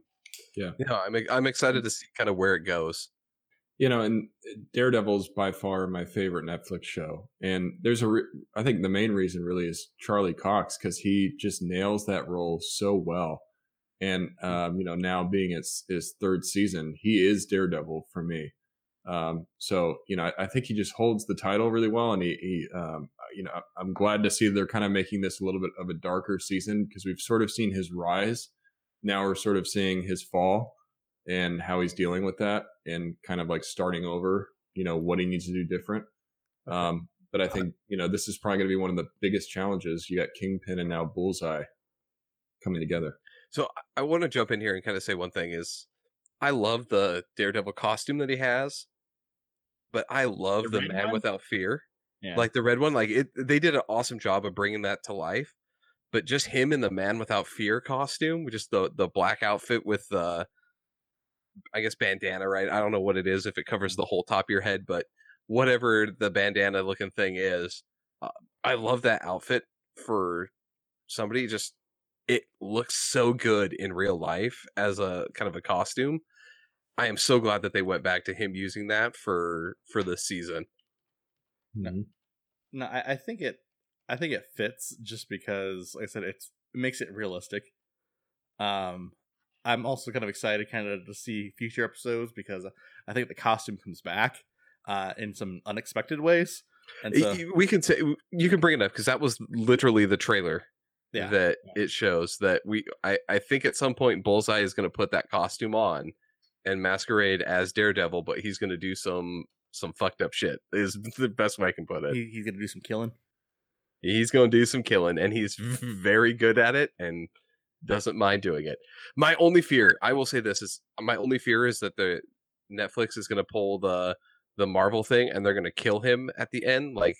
Yeah. no, I'm I'm excited mm. to see kind of where it goes. You know, and Daredevil's by far my favorite Netflix show. And there's a, re- I think the main reason really is Charlie Cox because he just nails that role so well. And, um, you know, now being its his third season, he is Daredevil for me. Um, so, you know, I, I think he just holds the title really well. And he, he um, you know, I'm glad to see they're kind of making this a little bit of a darker season because we've sort of seen his rise. Now we're sort of seeing his fall and how he's dealing with that and kind of like starting over, you know, what he needs to do different. Um, but I think, you know, this is probably going to be one of the biggest challenges. You got Kingpin and now Bullseye coming together. So I- want to jump in here and kind of say one thing is I love the Daredevil costume that he has, but I love The the, Man one? Without Fear. Yeah. Like the red one, like it they did an awesome job of bringing that to life. But just him in the Man Without Fear costume, just the the black outfit with the I guess bandana, right? I don't know what it is if it covers the whole top of your head, but whatever the bandana looking thing is, uh, I love that outfit for somebody just it looks so good in real life as a kind of a costume. I am so glad that they went back to him using that for for this season. No, I, I think it I think it fits just because like I said it's it makes it realistic. Um I'm also kind of excited kind of to see future episodes because I think the costume comes back uh in some unexpected ways. And so we can say you can bring it up because that was literally the trailer yeah. that it shows that we I, I think at some point bullseye is going to put that costume on and masquerade as daredevil but he's going to do some some fucked up shit is [laughs] the best way i can put it he, he's gonna do some killing. He's going to do some killing, and he's very good at it, and doesn't mind doing it. My only fear, I will say this is my only fear is that the Netflix is going to pull the the Marvel thing, and they're going to kill him at the end. Like,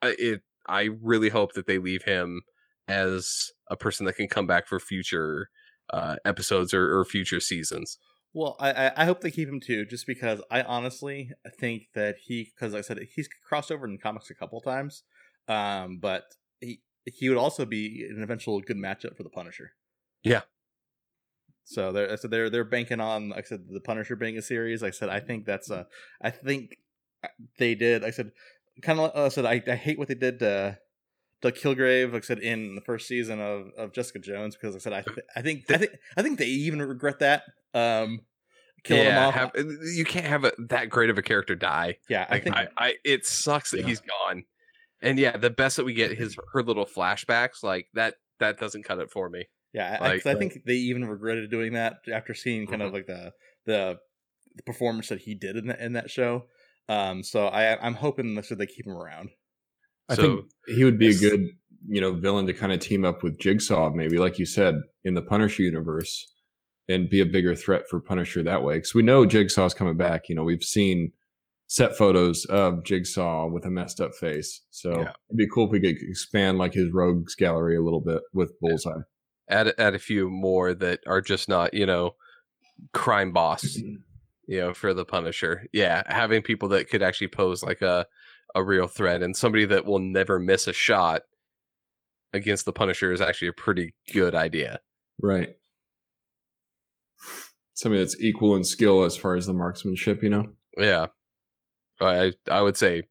I- it. I really hope that they leave him as a person that can come back for future uh, episodes or, or future seasons. Well, I, I I hope they keep him too, just because I honestly think that he, because like I said, he's crossed over in comics a couple times, um, but he would also be an eventual good matchup for the Punisher. Yeah. So they're so they're they're banking on, like I said, the Punisher being a series. Like I said, I think that's a, I think they did. Like I said, kind of. I said I, I hate what they did to to Kilgrave. Like I said in the first season of, of Jessica Jones because like I said I th- I think I think I think they even regret that. Um, killing him off. have- you can't have a, that great of a character die. yeah, I Like, think I, I, it sucks that Yeah. he's gone. And yeah, the best that we get [clears throat] his her little flashbacks, like that, that doesn't cut it for me. Yeah, I, I- 'cause I think they even regretted doing that after seeing kind Mhm. of like the the the performance that he did in that, in that show. Um, so I I'm hoping that they keep him around. I So, think he would be a good, you know, villain to kind of team up with Jigsaw, maybe, like you said, in the Punisher universe, and be a bigger threat for Punisher that way. Because we know Jigsaw's coming back. You know, we've seen set photos of Jigsaw with a messed up face. So Yeah. it'd be cool if we could expand like his rogues gallery a little bit with Bullseye. add add a few more that are just not, you know, crime boss, [clears throat] you know, for the Punisher. Yeah, having people that could actually pose like a a real threat and somebody that will never miss a shot against the Punisher is actually a pretty good idea. Right. Somebody that's equal in skill as far as the marksmanship, you know? Yeah, I I would say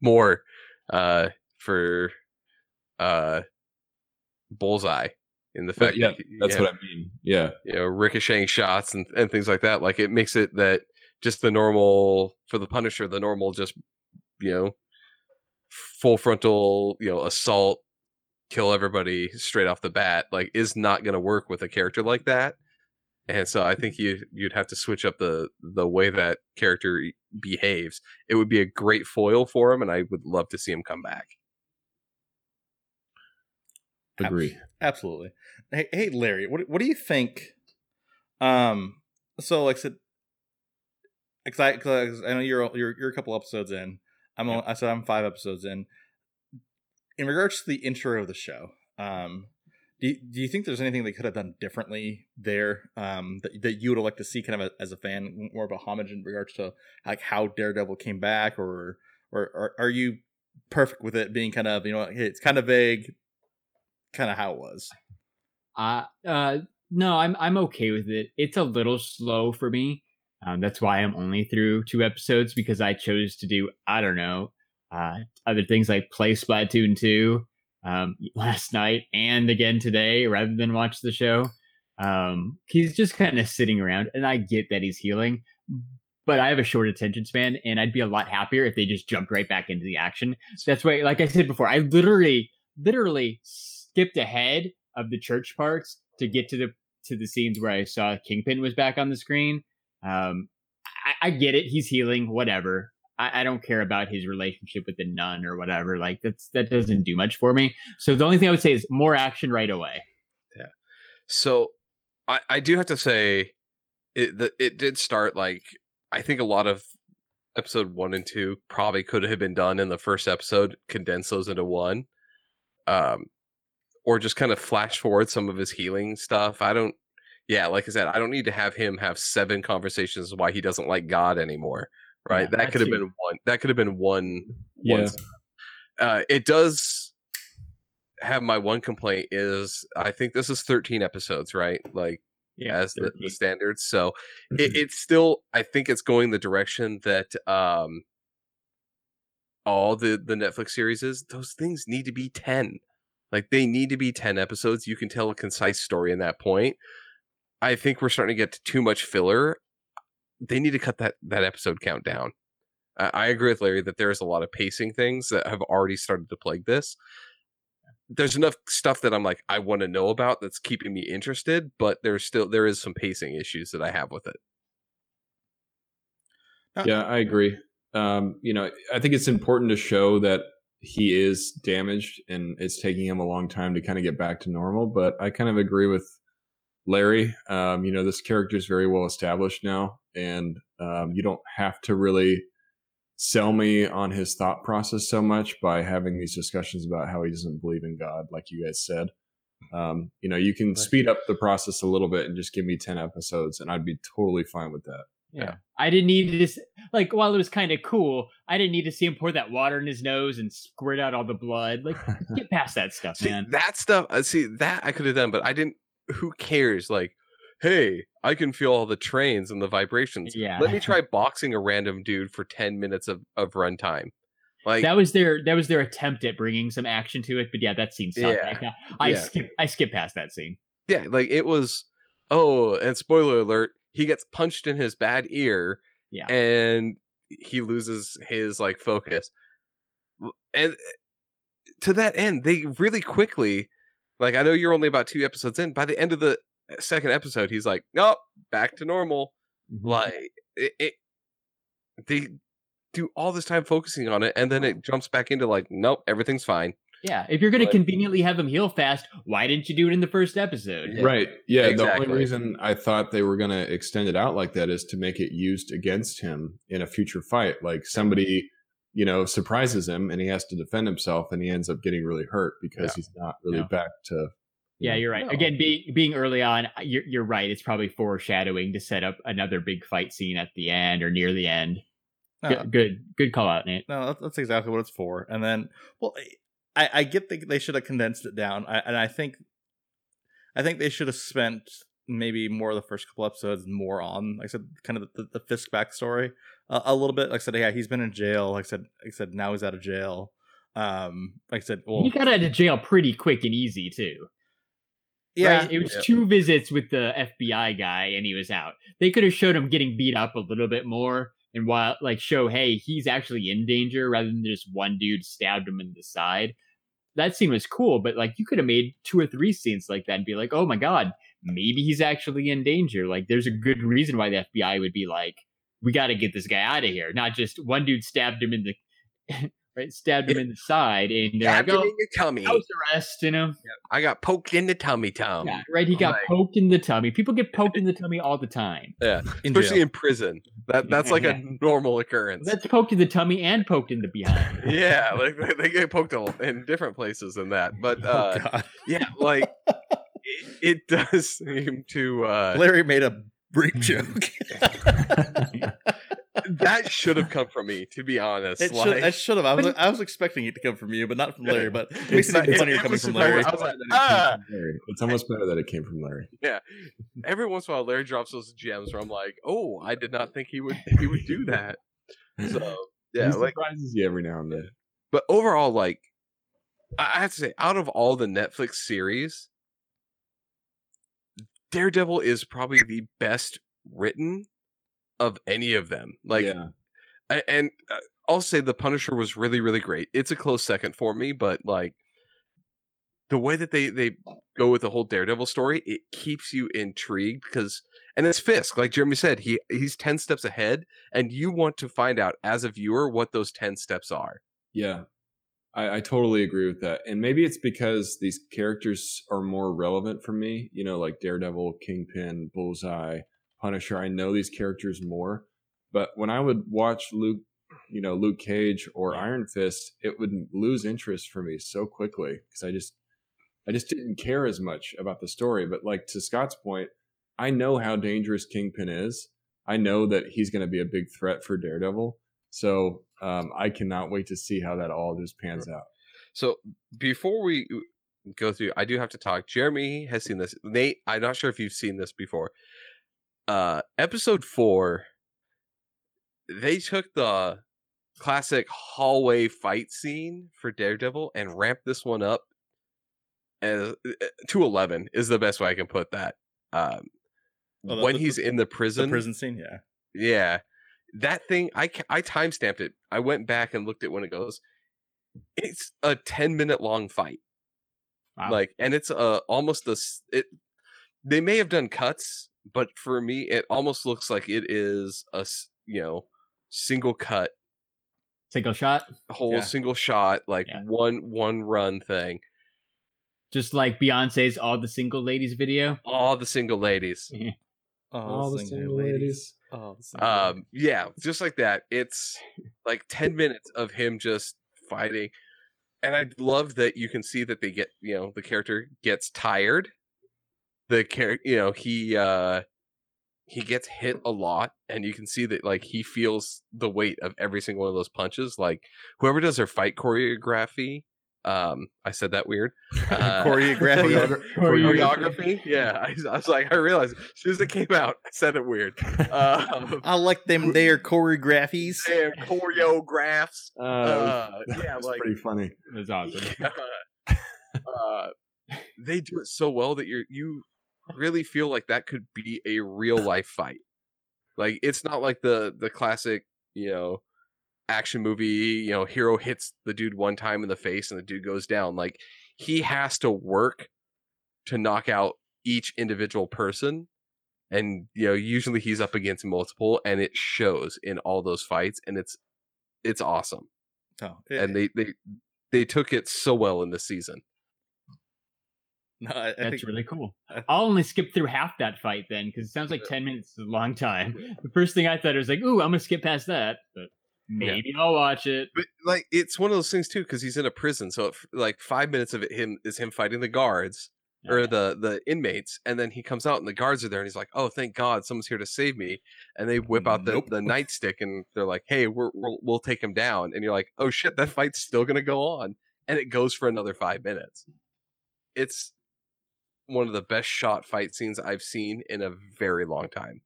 more uh, for uh, Bullseye in the fact yeah, that that's have, what I mean. Yeah. you know ricocheting shots and, and things like that. Like it makes it that just the normal for the Punisher, the normal just you know full frontal you know assault, kill everybody straight off the bat. Like is not going to work with a character like that. And so I think you you'd have to switch up the the way that character behaves. It would be a great foil for him, and I would love to see him come back. Agree. Absolutely. Hey, hey Larry, what what do you think? Um, so like I said, cause I, cause I know you're you're you're a couple episodes in. I'm on, I said I'm five episodes in. In regards to the intro of the show, um, do you, do you think there's anything they could have done differently there? Um, that that you would have liked to see, kind of a, as a fan, more of a homage in regards to like how Daredevil came back, or or, or are you perfect with it being kind of you know it's kind of vague, kind of how it was? Uh, uh, no, I'm I'm okay with it. It's a little slow for me. Um, that's why I'm only through two episodes because I chose to do I don't know uh, other things like play Splatoon 2 um, [laughs] last night and again today rather than watch the show. Um, he's just kind of sitting around, and I get that he's healing, but I have a short attention span, and I'd be a lot happier if they just jumped right back into the action. That's why, like I said before, I literally, literally skipped ahead of the church parts to get to the to the scenes where I saw Kingpin was back on the screen. Um, I, I get it; he's healing, whatever. I, I don't care about his relationship with the nun or whatever. Like that's that doesn't do much for me. So the only thing I would say is more action right away. Yeah. So I, I do have to say it the, it did start like I think a lot of episode one and two probably could have been done in the first episode, condense those into one. Um or just kind of flash forward some of his healing stuff. I don't yeah, like I said, I don't need to have him have seven conversations why he doesn't like God anymore. Right. Yeah, that could have been one that could have been one Yeah. one uh, it does have my one complaint is I think this is 13 episodes, right? Like yeah, as the, the standards. So it, it's still I think it's going the direction that um all the the Netflix series is. Those things need to be 10. Like they need to be 10 episodes. You can tell a concise story in that point. I think we're starting to get to too much filler. They need to cut that that episode count down. I I agree with Larry that there's a lot of pacing things that have already started to plague this. There's enough stuff that I'm like I want to know about that's keeping me interested, but there's still there is some pacing issues that I have with it. Yeah, I agree. Um, you know, I think it's important to show that he is damaged and it's taking him a long time to kind of get back to normal. But I kind of agree with Larry. Um, you know, this character is very well established now, and um, you don't have to really sell me on his thought process so much by having these discussions about how he doesn't believe in God, like you guys said. Um, you know, you can speed up the process a little bit and just give me 10 episodes, and I'd be totally fine with that. Yeah. I didn't need to s- like while it was kind of cool, I didn't need to see him pour that water in his nose and squirt out all the blood. Like [laughs] get past that stuff, See, man. that stuff. uh, See that I could have done, but I didn't. Who cares? Like, hey, I can feel all the trains and the vibrations. Yeah. Let me try [laughs] boxing a random dude for ten minutes of of runtime. Like that was their that was their attempt at bringing some action to it, but yeah, that scene sucked. Yeah. I, I Yeah. skip I skip past that scene. yeah, like it was. Oh, and spoiler alert: he gets punched in his bad ear. Yeah. and he loses his like focus. And eh, to that end, they really quickly, like I know you're only about two episodes in. By the end of the eh, second episode, he's like, "Nope, back to normal." Like it, it they do all this time focusing on it, and then it jumps back into like, "Nope, everything's fine." Yeah, if you're gonna But- conveniently have him heal fast, why didn't you do it in the first episode? Right. Yeah. The only reason I thought they were going to extend it out like that is to make it used against him in a future fight. Like somebody, you know, surprises him and he has to defend himself and he ends up getting really hurt because Yeah. he's not really Yeah. back to. Yeah, you're right. No. Again, being being early on, uh, you're you're right. It's probably foreshadowing to set up another big fight scene at the end or near the end. No, Good, ah. good, good call out, Nate. no, that's, that's exactly what it's for. And then, well, I, I get that they should have condensed it down, I, and I think, I think they should have spent maybe more of the first couple episodes more on, like I said, kind of the, the Fisk backstory uh, a little bit. Like I said, yeah, he's been in jail. Like I said, like I said, now he's out of jail. Um, like I said, well, he got out of jail pretty quick and easy too. yeah, right? It was Yeah. two visits with the FBI guy and he was out. They could have showed him getting beat up a little bit more and while like show, hey, he's actually in danger rather than just one dude stabbed him in the side. That scene was cool, but like you could have made two or three scenes like that and be like, oh my god, maybe he's actually in danger. Like there's a good reason why the FBI would be like, we got to get this guy out of here. Not just one dude stabbed him in the [laughs] right, stabbed him in the side, and they're like, Stabbed him oh, in your tummy. house arrest, you know. I got poked in the tummy, Tom. Yeah, right. He got Like- poked in the tummy. People get poked in the tummy all the time. [laughs] in especially jail. in prison. That that's like a normal occurrence. That's poked in the tummy and poked in the behind. [laughs] yeah, like they, they get poked in different places than that. But uh, oh yeah, like it, it does seem to uh, Larry made a brief joke. [laughs] [laughs] that should have come from me, to be honest. It like, should, I should have. I was, But- I was expecting it to come from you, but not from Larry. But it makes It's it not- even funnier it coming was from. Larry. Like, It ah! from Larry. It's almost better that it came from Larry. Yeah. Every once in a while, Larry drops those gems where I'm like, oh, I did not think he would he would do that. So yeah, he like surprises you every now and then. but overall, like I I have to say, out of all the Netflix series, Daredevil is probably the best written of any of them. Like, yeah. a- and uh, I'll say the Punisher was really, really great. It's a close second for me, but like the way that they they go with the whole Daredevil story, it keeps you intrigued because, and it's Fisk, like Jeremy said, he he's ten steps ahead, and you want to find out as a viewer what those ten steps are. Yeah, I, I totally agree with that. And maybe it's because these characters are more relevant for me. You know, like Daredevil, Kingpin, Bullseye, Punisher. I know these characters more. But when I would watch Luke, you know, Luke Cage or Iron Fist, it would lose interest for me so quickly because I just, I just didn't care as much about the story. But like to Scott's point, I know how dangerous Kingpin is. I know that he's going to be a big threat for Daredevil. So um, I cannot wait to see how that all just pans out. So before we go through, I do have to talk. Jeremy has seen this. Nate, I'm not sure if you've seen this before. Uh, episode four, they took the classic hallway fight scene for Daredevil and ramped this one up as to eleven is the best way I can put that. Um, Oh, when the- he's in the The prison, prison scene, yeah. yeah, that thing I I time stamped it. I went back and looked at when it goes. It's a ten minute long fight, Wow. like, and it's uh almost the it. They may have done cuts, but for me, it almost looks like it is a you know single cut Single shot, whole Yeah. single shot, like Yeah. one one run thing. just like Beyonce's "All the Single Ladies" video. All the single ladies. [laughs] Oh, All the single ladies. Oh, Um, yeah, just like that. It's like ten minutes of him just fighting, and I love that you can see that they get you know the character gets tired. The character, you know, he uh he gets hit a lot, and you can see that like he feels the weight of every single one of those punches. Like whoever does their fight choreography, um, I said that weird. [laughs] Uh, [laughs] choreography. choreography. Yeah, I, I was like, I realized as soon as it came out, I said it weird. Um, [laughs] I like them their choreographies. and choreographs. Uh, Uh, yeah, was like pretty funny. That's awesome. uh, they do it so well that you you really feel like that could be a real life fight. Like it's not like the the classic, you know, action movie. You know, hero hits the dude one time in the face and the dude goes down. Like he has to work to knock out each individual person. And you know, usually he's up against multiple, and it shows in all those fights, and it's it's awesome Oh, and they they they took it so well in this season. no, I, I That's think really cool. I- I'll only skip through half that fight then, because it sounds like ten minutes is a long time. The first thing I thought was like, "Ooh, I'm gonna skip past that," but maybe I'll watch it. But like, it's one of those things too because he's in a prison. So it, like five minutes of it him is him fighting the guards oh, or the the inmates, and then he comes out and the guards are there, and he's like, "Oh, thank God, someone's here to save me!" And they whip out the Nope. the nightstick, and they're like, "Hey, we're, we'll we'll take him down." And you're like, "Oh shit, that fight's still gonna go on," and it goes for another five minutes. It's one of the best shot fight scenes I've seen in a very long time.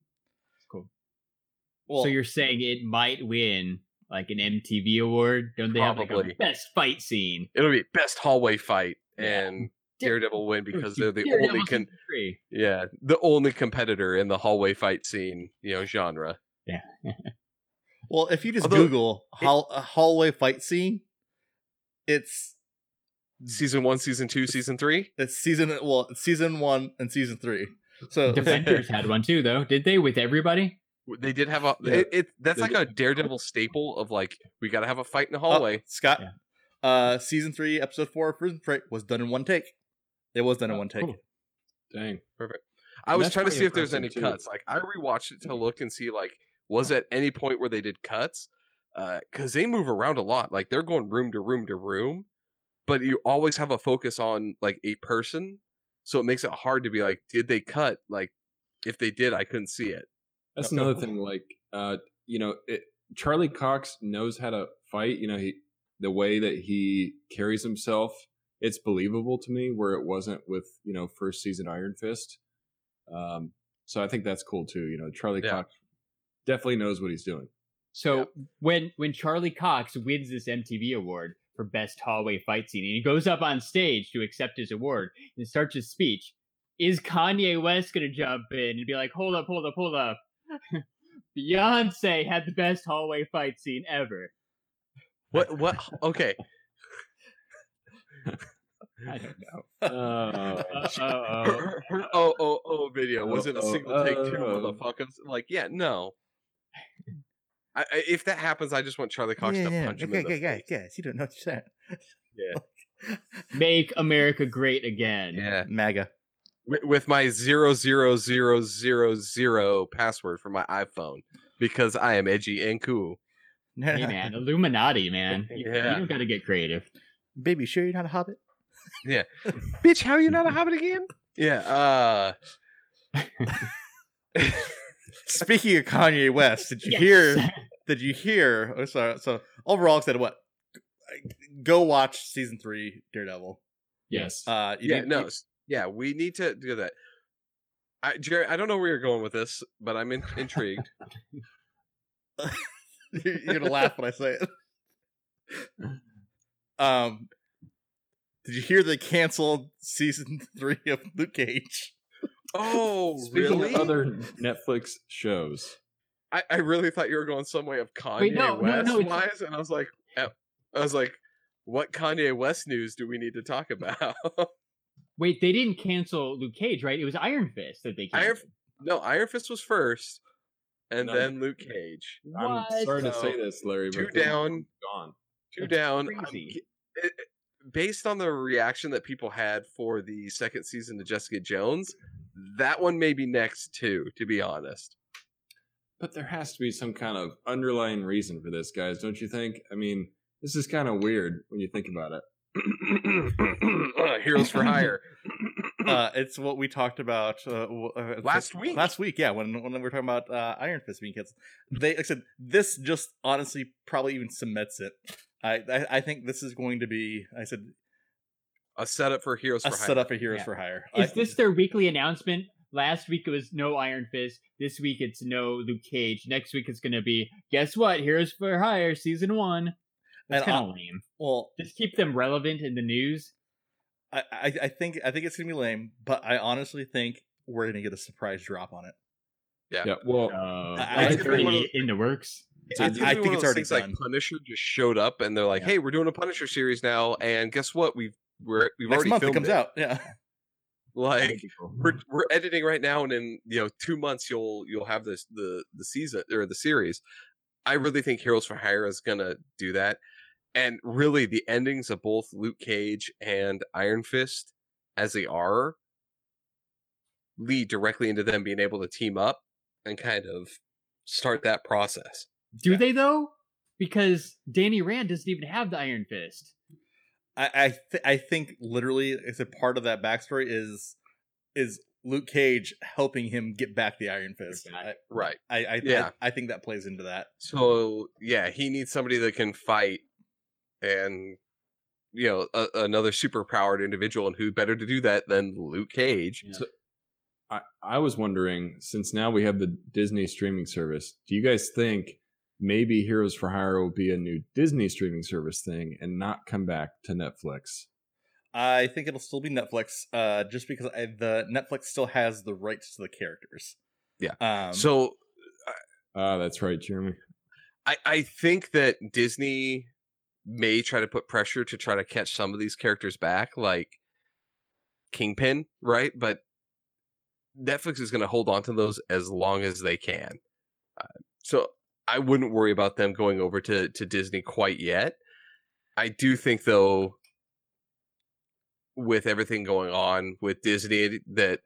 well, so you're saying it might win like an MTV award? Don't they have like a best fight scene? It'll be best hallway fight, Yeah. and Daredevil win because [laughs] they're the Daredevil only con- yeah the only competitor in the hallway fight scene you know genre. Yeah. [laughs] well, if you just Although- Google hall, a hallway fight scene, it's Season one, season two, season three. it's season well, it's season one and season three. So Defenders [laughs] had one too, though. Did they with everybody? They did have a Yeah. it, it. That's They like a Daredevil staple of like we got to have a fight in the Oh, hallway. Scott, Yeah. uh, season three, episode four, of Prison Break was done in one take. It was done in Oh, one take. cool. Dang. Perfect. I was trying to see if there's any too. cuts. Like I rewatched it to look and see like was at any point where they did cuts because they move around a lot. Like they're going room to room to room, but you always have a focus on like a person, so it makes it hard to be like, did they cut? Like if they did, I couldn't see it. That's Okay. another thing. Like, uh, you know, it, Charlie Cox knows how to fight. You know, he the way that he carries himself, it's believable to me. Where it wasn't with you know first season Iron Fist. Um, so I think that's cool too. You know, Charlie Yeah. Cox definitely knows what he's doing. So Yeah. when when Charlie Cox wins this MTV award for best hallway fight scene, and he goes up on stage to accept his award and starts his speech, is Kanye West gonna jump in and be like, "Hold up, hold up, hold up"? [laughs] Beyonce had the best hallway fight scene ever. What? What? Okay. [laughs] I don't know. Uh, Uh, uh, Her, her oh oh oh video was it a Oh, single take two oh. motherfuckers? Like yeah, no. [laughs] I, I, if that happens, I just want Charlie Cox to punch him in the yeah, face. guys, you don't know what you're saying. Make America great again. Yeah, MAGA. With, with my zero zero zero zero zero password for my iPhone because I am edgy and cool. Hey man, [laughs] Illuminati, man. You, you Yeah. don't gotta get creative. Baby, sure you're not a hobbit? Yeah, [laughs] bitch, how you not a hobbit again? Yeah. Uh. [laughs] Speaking of Kanye West, did you Yes. hear? Did you hear? Oh, sorry. So overall, said what? Go watch season three, Daredevil. yes. Uh, you yeah, need- no, you- s- yeah, we need to do that. I, Jerry, I don't know where you're going with this, but I'm in, intrigued. [laughs] you're, you're gonna laugh when I say it. Um, did you hear they canceled season [laughs] three of Luke Cage? Oh, Speaking really? of other Netflix shows, I, I really thought you were going some way of Kanye Wait, no, no, West no, it's- wise, and I was like, eh, I was like, what Kanye West news do we need to talk about? [laughs] Wait, they didn't cancel Luke Cage, right? It was Iron Fist that they Iron canceled. no, Iron Fist was first, and None. then Luke Cage. I'm What? sorry to say this, Larry. two but they're down. gone. Two That's down. I'm crazy. g- it- it- based on the reaction that people had for the second season of Jessica Jones, that one may be next too. To be honest, But there has to be some kind of underlying reason for this, guys, don't you think? I mean, this is kind of weird when you think about it. Uh, Heroes for Hire. uh, it's what we talked about uh, uh, Last week. Last week, yeah, when when we were talking about uh, Iron Fist being canceled, they like I said this just honestly probably even cements it. I I, I think this is going to be I said a setup for Heroes a for Hire. setup for Heroes Yeah. for Hire. Is I- this their weekly announcement? Last week it was no Iron Fist. This week it's no Luke Cage. Next week it's going to be guess what? Heroes for Hire season one. That's kind of lame. well? Just keep them relevant in the news. I, I I think I think it's gonna be lame, but I honestly think we're gonna get a surprise drop on it. Yeah, yeah well, Uh, I- it's I- already in the works. I- It's gonna I think it's already things like. Punisher just showed up and they're like, Yeah. "Hey, we're doing a Punisher series now, and guess what? We've we're we've Next already month it filmed comes out. Yeah, Like we're we're editing right now, and in you know two months you'll you'll have this the the season or the series. I really think Heroes for Hire is gonna do that, and really the endings of both Luke Cage and Iron Fist, as they are, lead directly into them being able to team up and kind of start that process. Do they though? Because Danny Rand doesn't even have the Iron Fist. I I, th- I think literally it's a part of that backstory is is Luke Cage helping him get back the Iron Fist. I, Right. I I, Yeah. I I think that plays into that. So yeah, he needs somebody that can fight, and you know a, another super powered individual, and who better to do that than Luke Cage? Yeah. So- I, I was wondering, since now we have the Disney streaming service, do you guys think maybe Heroes for Hire will be a new Disney streaming service thing and not come back to Netflix? I think it'll still be Netflix, uh, just because I, the Netflix still has the rights to the characters. Yeah. Um, so Ah, that's right, Jeremy. I I think that Disney may try to put pressure to try to catch some of these characters back, like Kingpin, right? But Netflix is going to hold on to those as long as they can. Uh, so I wouldn't worry about them going over to to Disney quite yet. I do think though with everything going on with Disney that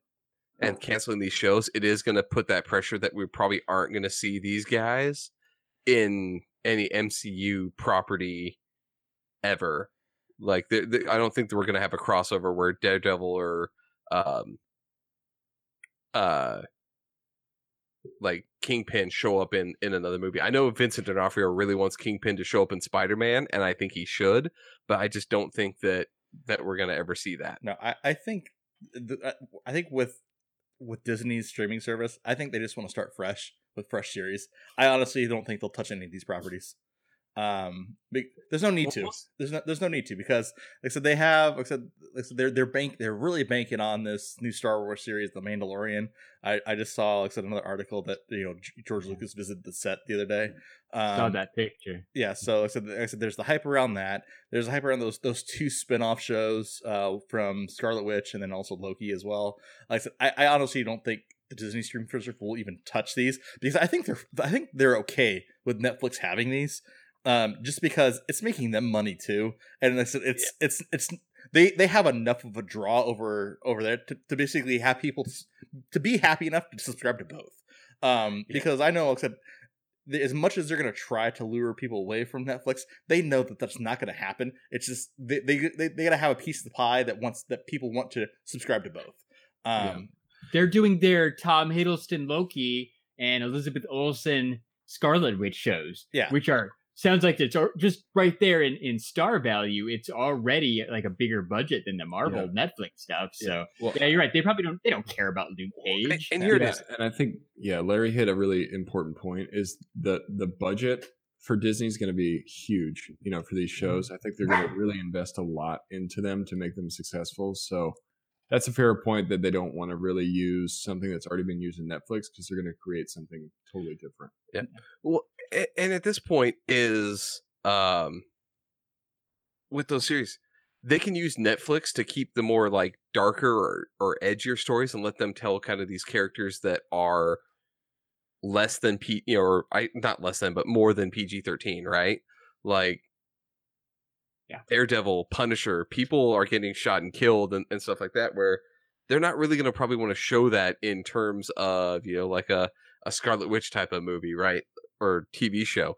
and canceling these shows, it is going to put that pressure that we probably aren't going to see these guys in any MCU property ever. Like, the, the, I don't think that we're going to have a crossover where Daredevil or, um, uh, like Kingpin show up in in another movie. I know Vincent D'Onofrio really wants Kingpin to show up in Spider Man, and I think he should, but I just don't think that that we're to ever see that. no, I, I think the, uh, I think with with Disney's streaming service, I think they just want to start fresh with fresh series. I honestly don't think they'll touch any of these properties. Um, there's no need to. There's no there's no need to because like I said they have like I said, like I said they're they're bank they're really banking on this new Star Wars series, The Mandalorian. I, I just saw like I said another article that you know George Lucas visited the set the other day. Um, Saw that picture. yeah so like I said, like I said there's the hype around that there's a hype around those those two spin-off shows uh from scarlet witch and then also loki as well like i said i, I honestly don't think the disney streaming service will even touch these because i think they're i think they're okay with netflix having these um just because it's making them money too and like I said, it's it's it's they they have enough of a draw over over there to, to basically have people s- to be happy enough to subscribe to both um Yeah. because i know like I said the- as much as they're going to try to lure people away from Netflix, they know that that's not going to happen. It's just they they they, they got to have a piece of the pie that wants that people want to subscribe to both. Um, They're doing their Tom Hiddleston Loki and Elizabeth Olsen Scarlet Witch shows. Yeah. Which are sounds like it's just right there in, in star value. It's already like a bigger budget than the Marvel Netflix stuff. So Well, yeah, you're right. They probably don't they don't care about Luke Cage. and here it yeah, is. and I think yeah, Larry hit a really important point. Is the the budget for Disney is going to be huge? You know, for these mm-hmm. shows, I think they're going to really invest a lot into them to make them successful. So that's a fair point that they don't want to really use something that's already been used in Netflix because they're going to create something totally different. Yeah. Well, a- and at this point is um with those series, they can use Netflix to keep the more like darker or, or edgier stories and let them tell kind of these characters that are less than P you know, or I not less than, but more than PG thirteen, right? Like Yeah. Daredevil, Punisher, people are getting shot and killed and, and stuff like that where they're not really gonna probably want to show that in terms of, you know, like a, a Scarlet Witch type of movie, right? Or TV show.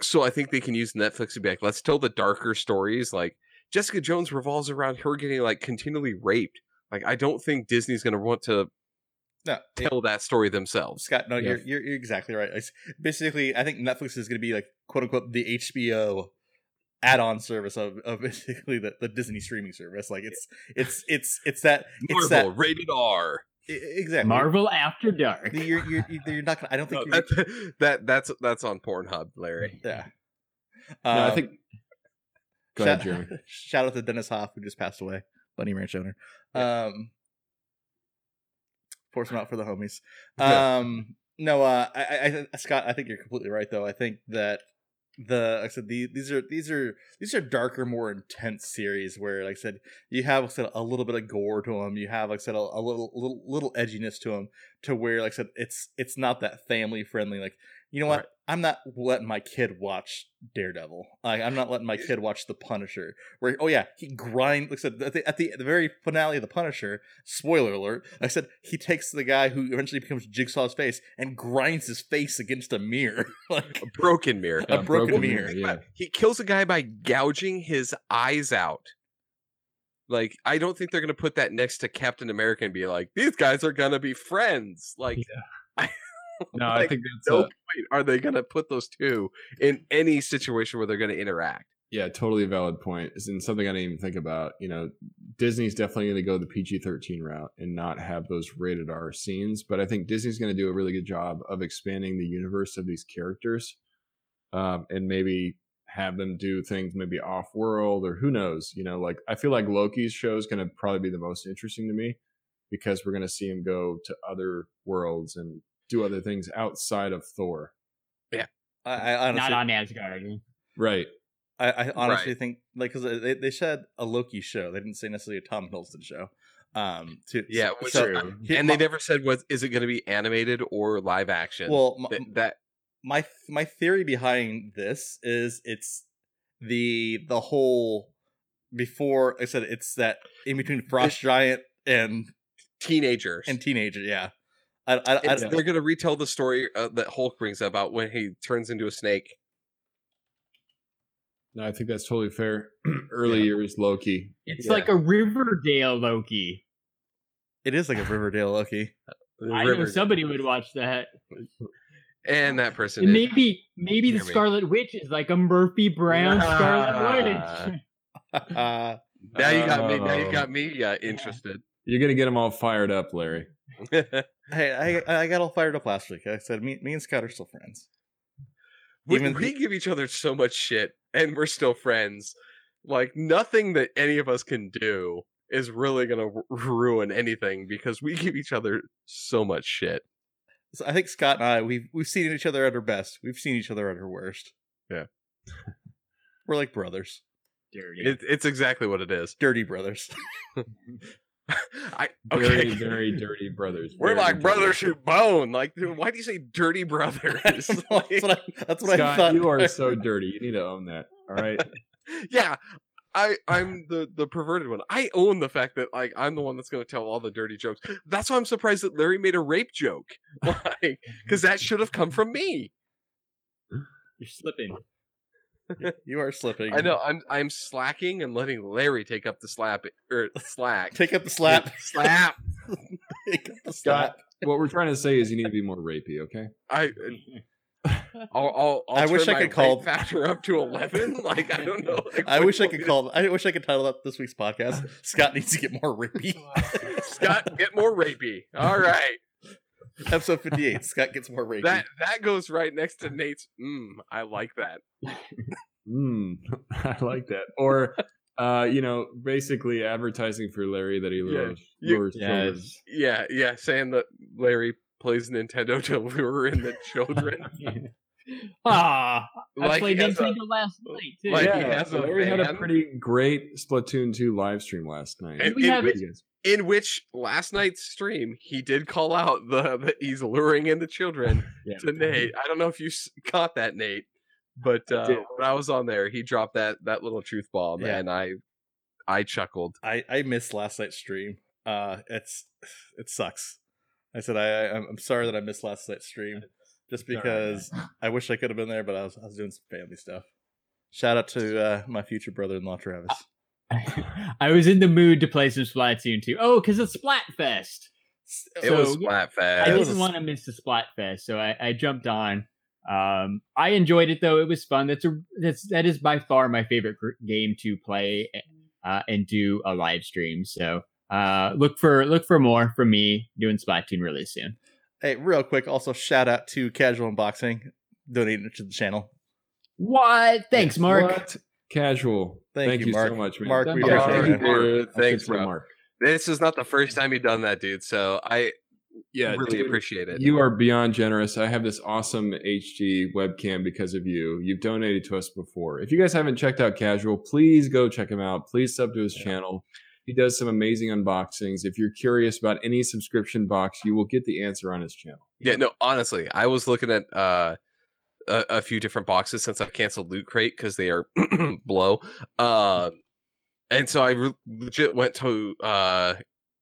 So I think they can use Netflix to be like, let's tell the darker stories. Like Jessica Jones revolves around her getting like continually raped. Like I don't think Disney's gonna want to No, it- tell that story themselves. Scott, no, Yeah. you're, you're you're exactly right. It's basically, I think Netflix is going to be like quote unquote the HBO add-on service of, of [laughs] basically the, the Disney streaming service. Like it's it's it's it's that it's Marvel, that rated R. i- exactly. Marvel After Dark. You're, you're, you're, you're not gonna. I don't No, think. you're, that, [laughs] that that's that's on Pornhub, Larry. yeah. No, I Um, think. Go shout, ahead, Jeremy. [laughs] shout out to Dennis Hof who just passed away, Bunny Ranch owner. Um, pour some out for the homies. Um, no, uh, I, I, I, Scott, I think you're completely right though. I think that the, like I said, the, these are these are these are darker, more intense series where, like I said, you have like I said a little bit of gore to them. You have like I said a, a little little little edginess to them, to where like I said it's it's not that family friendly. Like you know what? Right. I'm not letting my kid watch Daredevil. Like, I'm not letting my kid watch The Punisher. Where oh yeah, he grind. Like I said at the, at the the very finale of The Punisher. Spoiler alert! I said he takes the guy who eventually becomes Jigsaw's face and grinds his face against a mirror. [laughs] like A broken mirror. A broken mirror. Yeah. He kills a guy by gouging his eyes out. Like, I don't think they're gonna put that next to Captain America and be like, "These guys are gonna be friends." Like, No, [laughs] I think that's no uh, point are they gonna put those two in any situation where they're gonna interact. yeah, totally valid point. It's in something I didn't even think about. You know, Disney's definitely going to go the PG thirteen route and not have those rated R scenes. But I think Disney's going to do a really good job of expanding the universe of these characters, um, and maybe have them do things maybe off world or who knows. You know, like I feel like Loki's show is going to probably be the most interesting to me because we're going to see him go to other worlds and do other things outside of Thor. I, I honestly, Not on Asgard. Right. I, I honestly Right. think like because they, they said a Loki show. They didn't say necessarily a Tom Hiddleston show. Um, to Yeah, which so- True. he- and they never said was is it gonna be animated or live action. Well, my, Th- that my my theory behind this is it's the the whole before I said it's that in between Frost Giant and teenagers and teenager. Yeah, I I, I, It's- they're gonna retell the story uh, that Hulk brings about when he turns into a snake. No, I think that's totally fair. [clears throat] Early years Loki. It's Yeah. like a Riverdale Loki. it is like a Riverdale Loki. I know somebody would watch that. and that person And maybe maybe the Hear me. Scarlet Witch is like a Murphy Brown Nah. Scarlet Witch. uh, [laughs] now you got me. Now you Oh. got me uh, interested. You're gonna get them all fired up, Larry. [laughs] hey, I [laughs] I got all fired up last week. I said me me and Scott are still friends. we, Even- we give each other so much shit, and we're still friends. Like nothing that any of us can do is really gonna r- ruin anything because we give each other so much shit. So I think Scott and I we've we've seen each other at our best. We've seen each other at our worst. Yeah. We're like brothers, Dirty. It, it's exactly what it is. dirty brothers. [laughs] [laughs] I Very, okay. very dirty brothers. We're Very like brothers who bone. Like, dude, why do you say dirty brothers? [laughs] that's what I, that's what I thought. you are so [laughs] dirty. You need to own that. All right. yeah i i'm the the perverted one i own the fact that like i'm the one that's going to tell all the dirty jokes that's why i'm surprised that larry made a rape joke like because that should have come from me You're slipping. You are slipping. i know i'm i'm slacking and letting larry take up the slap or slack Take up the slap. slap [laughs] Take up the Scott, slap. what we're trying to say is you need to be more rapey, okay? i uh, I'll, I'll, I'll I wish I my could call- rape factor up to 11 [laughs] like i don't know like, [laughs] I wish I could call. I wish I could title up this week's podcast. Scott needs to get more rapey. scott get more rapey all right [laughs] Episode fifty-eight. Scott gets more rapey. that that goes right next to nate's mm, i like that [laughs] Mm, [laughs] I like that. Or, uh, you know, basically advertising for Larry that he Yeah, lures, you- lures children. Yes. Yeah, yeah, saying that Larry plays Nintendo to lure in the children. Ah, I Like he played has a- Nintendo last night too. like he yeah, has a Larry had a pretty great Splatoon 2 live stream last night. And we in have which- You guys- in which last night's stream he did call out the that he's luring in the children [laughs] Yeah. to Nate. I don't know if you caught that, Nate, but uh, did. when I was on there, he dropped that that little truth bomb, Yeah. and I I chuckled. I I missed last night's stream. Uh, it's it sucks. I said I I- I'm sorry that I missed last night's stream, just right, because I wish I could have been there, but I was I was doing some family stuff. Shout out to uh, my future brother-in-law Travis. [laughs] I was in the mood to play some Splatoon 2. Oh, because it's Splatfest. It was So, yeah, Splatfest. I didn't want to miss the Splatfest, so I, I jumped on. Um, I enjoyed it though; it was fun. That's a that's that is by far my favorite gr- game to play uh, and do a live stream. So uh, look for look for more from me doing Splatoon really soon. Hey, real quick, also shout out to Casual Unboxing donating to the channel. What? Thanks, Mark. What? Casual. Thank Thank, you, you, Mark. so much, man. Mark, we Yeah, appreciate thank it. you, Mark. thanks, bro. Mark. This is not the first time you've done that, dude. So I Yeah, really dude, appreciate it. You are beyond generous. I have this awesome HD webcam because of you. You've donated to us before. If you guys haven't checked out Casual, please go check him out. Please sub to his Yeah. channel. He does some amazing unboxings. If you're curious about any subscription box, you will get the answer on his channel. Yeah, no, honestly, I was looking at uh a, a few different boxes since I canceled Loot Crate because they are [clears throat] blow. Uh, and so I re- legit went to uh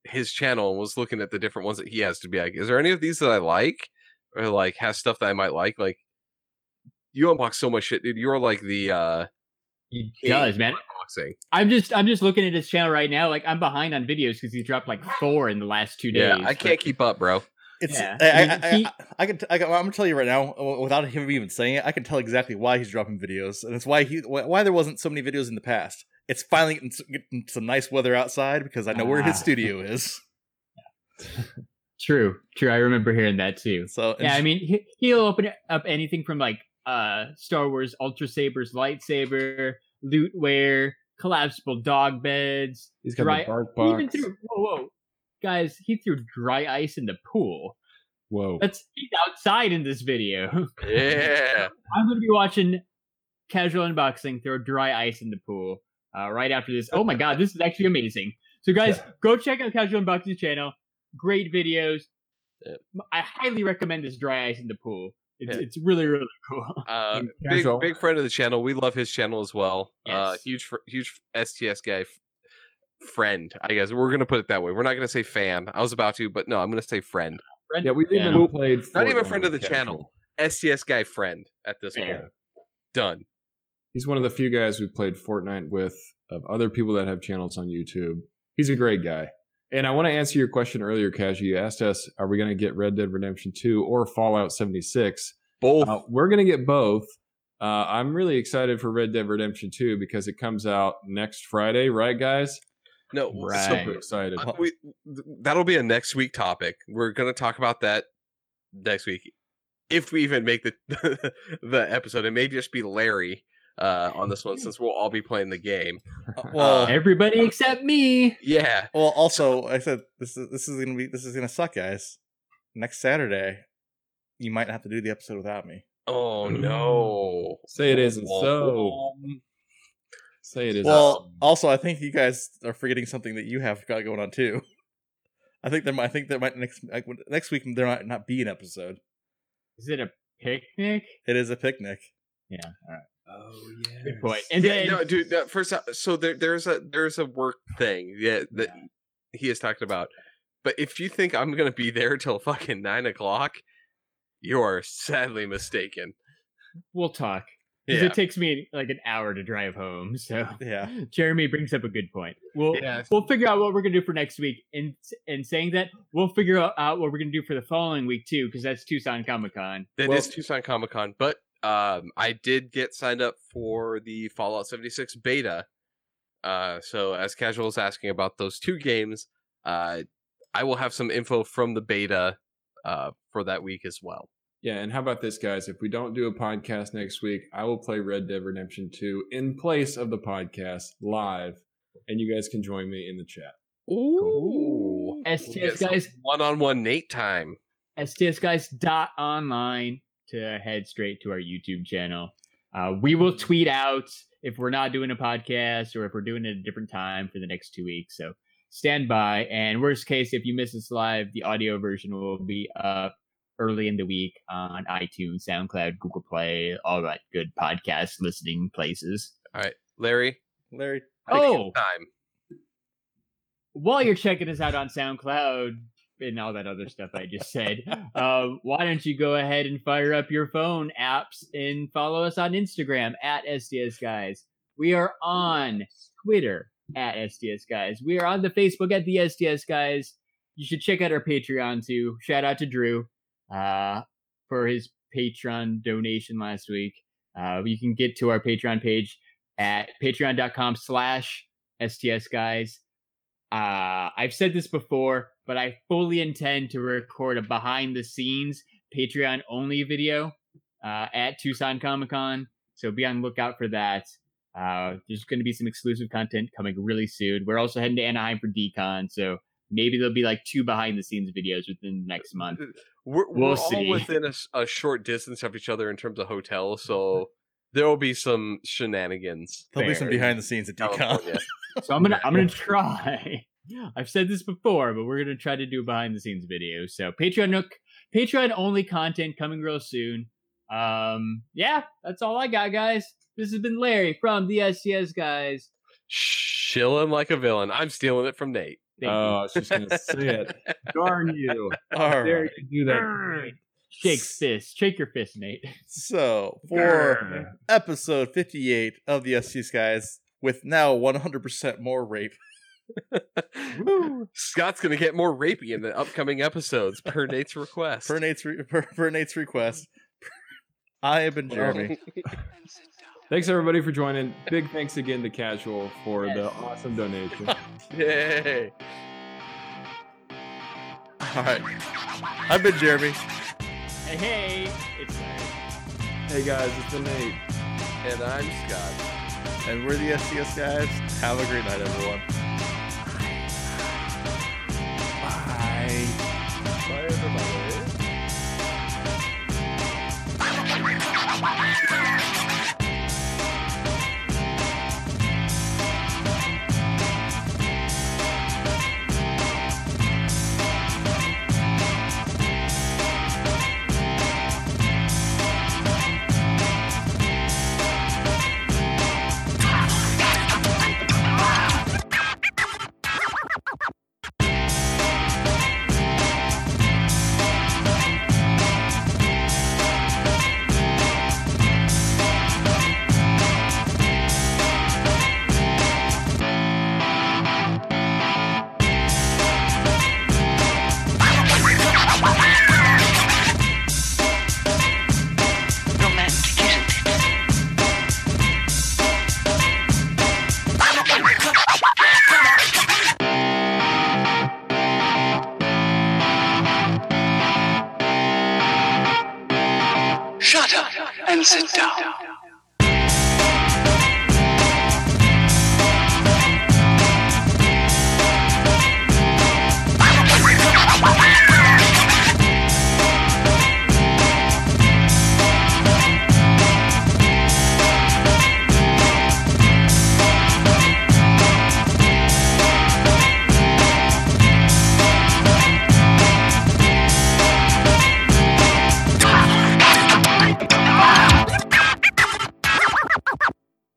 his channel and was looking at the different ones that he has to be like, is there any of these that I like or like has stuff that I might like? Like you unbox so much shit, dude. You're like the uh He does, man. unboxing. I'm just I'm just looking at his channel right now. Like I'm behind on videos because he's dropped like four in the last two days. Yeah, I but- can't keep up, bro. It's Yeah. I, I, I mean, I, he- I, I can, t- I can I'm gonna tell you right now without him even saying it I can tell exactly why he's dropping videos and it's why he why there wasn't so many videos in the past it's finally getting, s- getting some nice weather outside because I know where his Ah. studio [laughs] is True, true. I remember hearing that too. so Yeah, I mean he, he'll open up anything from like uh Star Wars Ultra Sabers lightsaber, Loot Wear, collapsible dog beds, He's got dry the bark box. even threw whoa whoa guys he threw dry ice in the pool. Whoa. That's he's outside in this video. Yeah. [laughs] I'm gonna be watching casual unboxing throw dry ice in the pool uh, right after this. Oh my [laughs] god, this is actually amazing. So guys, go check out casual unboxing channel. Great videos. Yep. I highly recommend this dry ice in the pool. It's Yeah. it's really really [laughs] cool. Uh, big big friend of the channel. We love his channel as well. Uh, huge fr- huge STS guy friend. I guess we're gonna put it that way. We're not gonna say fan. I was about to, but no, I'm gonna say friend. yeah, we've Yeah. even played. Not even Fortnite friend of the with channel. Casual. STS guy friend at this Fair. point. Done. He's one of the few guys we played Fortnite with of other people that have channels on YouTube. He's a great guy. And I want to answer your question earlier, Cash. You asked us, are we going to get Red Dead Redemption 2 or Fallout 76? Both. Uh, we're going to get both. Uh, I'm really excited for Red Dead Redemption 2 because it comes out next Friday, right, guys? No, Right. Super excited. Uh, we, th- that'll be a next week topic. We're gonna talk about that next week, if we even make the [laughs] the episode. It may just be Larry uh, on this one [laughs] since we'll all be playing the game. [laughs] well Everybody except me. Yeah, well also I said this is this is gonna be this is gonna suck guys next Saturday you might have to do the episode without me Oh no. Say it isn't so. Say it isn't well so. also I think you guys are forgetting something that you have got going on too [laughs] I think there might I think there might next like, next week there might not be an episode Is it a picnic? it is a picnic Yeah. All right. Oh, yeah. Good point. And Yeah, then no, dude. No, first, uh, so there, there's a there's a work thing yeah, that he is talking about. But if you think I'm gonna be there till fucking nine o'clock, you are sadly mistaken. we'll talk. Because Yeah, it takes me like an hour to drive home. So yeah [laughs] Jeremy brings up a good point. We'll Yeah. we'll figure out what we're gonna do for next week. And and saying that, we'll figure out out what we're gonna do for the following week too, because that's Tucson Comic Con. that is Well- Tucson Comic Con. But um, I did get signed up for the Fallout 76 beta. Uh, so as casual is asking about those two games, uh, I will have some info from the beta uh for that week as well. Yeah, and how about this, guys? If we don't do a podcast next week, I will play Red Dead Redemption 2 in place of the podcast live, and you guys can join me in the chat. Ooh. STS guys, one on one Nate time. STS guys dot online. to head straight to our YouTube channel. Uh, we will tweet out if we're not doing a podcast or if we're doing it at a different time for the next two weeks. So stand by. And worst case, if you miss us live, the audio version will be up early in the week on iTunes, SoundCloud, Google Play, all that good podcast listening places. All right, Larry. Larry. Oh, time. while you're checking us out on SoundCloud and all that other stuff I just said, [laughs] uh, why don't you go ahead and fire up your phone apps and follow us on Instagram at STS Guys. We are on Twitter at STS Guys. We are on the Facebook at the STS Guys. You should check out our Patreon too. Shout out to Drew uh, for his Patreon donation last week. Uh, you can get to our Patreon page at patreon.com slash STS Guys. Uh, I've said this before, but I fully intend to record a behind the scenes Patreon only video uh, at Tucson Comic Con. So be on lookout for that. Uh, there's going to be some exclusive content coming really soon. We're also heading to Anaheim for DCon, so maybe there'll be like two behind the scenes videos within the next month. We're, We'll we're see. all [laughs] within a short distance of each other in terms of hotel, so there will be some shenanigans. There'll be some behind the scenes at DCon. [laughs] So I'm gonna I'm gonna [laughs] try. I've said this before, but we're gonna try to do behind the scenes videos. So Patreon nook, Patreon only content coming real soon. Um, yeah, that's all I got, guys. This has been Larry from the STS guys. Chilling like a villain. I'm stealing it from Nate. Thank Oh, I was just gonna say it. [laughs] Darn you! All Dare right. you do that? Shake fist, shake your fist, Nate. So for episode 58 of the STS Guys, with now 100% more rape. [laughs] Scott's gonna get more rapey in the upcoming episodes per [laughs] Nate's request. Per Nate's, re- per, per Nate's request. I have been Jeremy. Thanks everybody for joining. Big thanks again to Casual for the awesome donation. [laughs] Yay! All right. I've been Jeremy. Hey, hey, it's Larry. hey guys, it's been Nate. And I'm Scott. And we're the STS guys. Have a great night, everyone.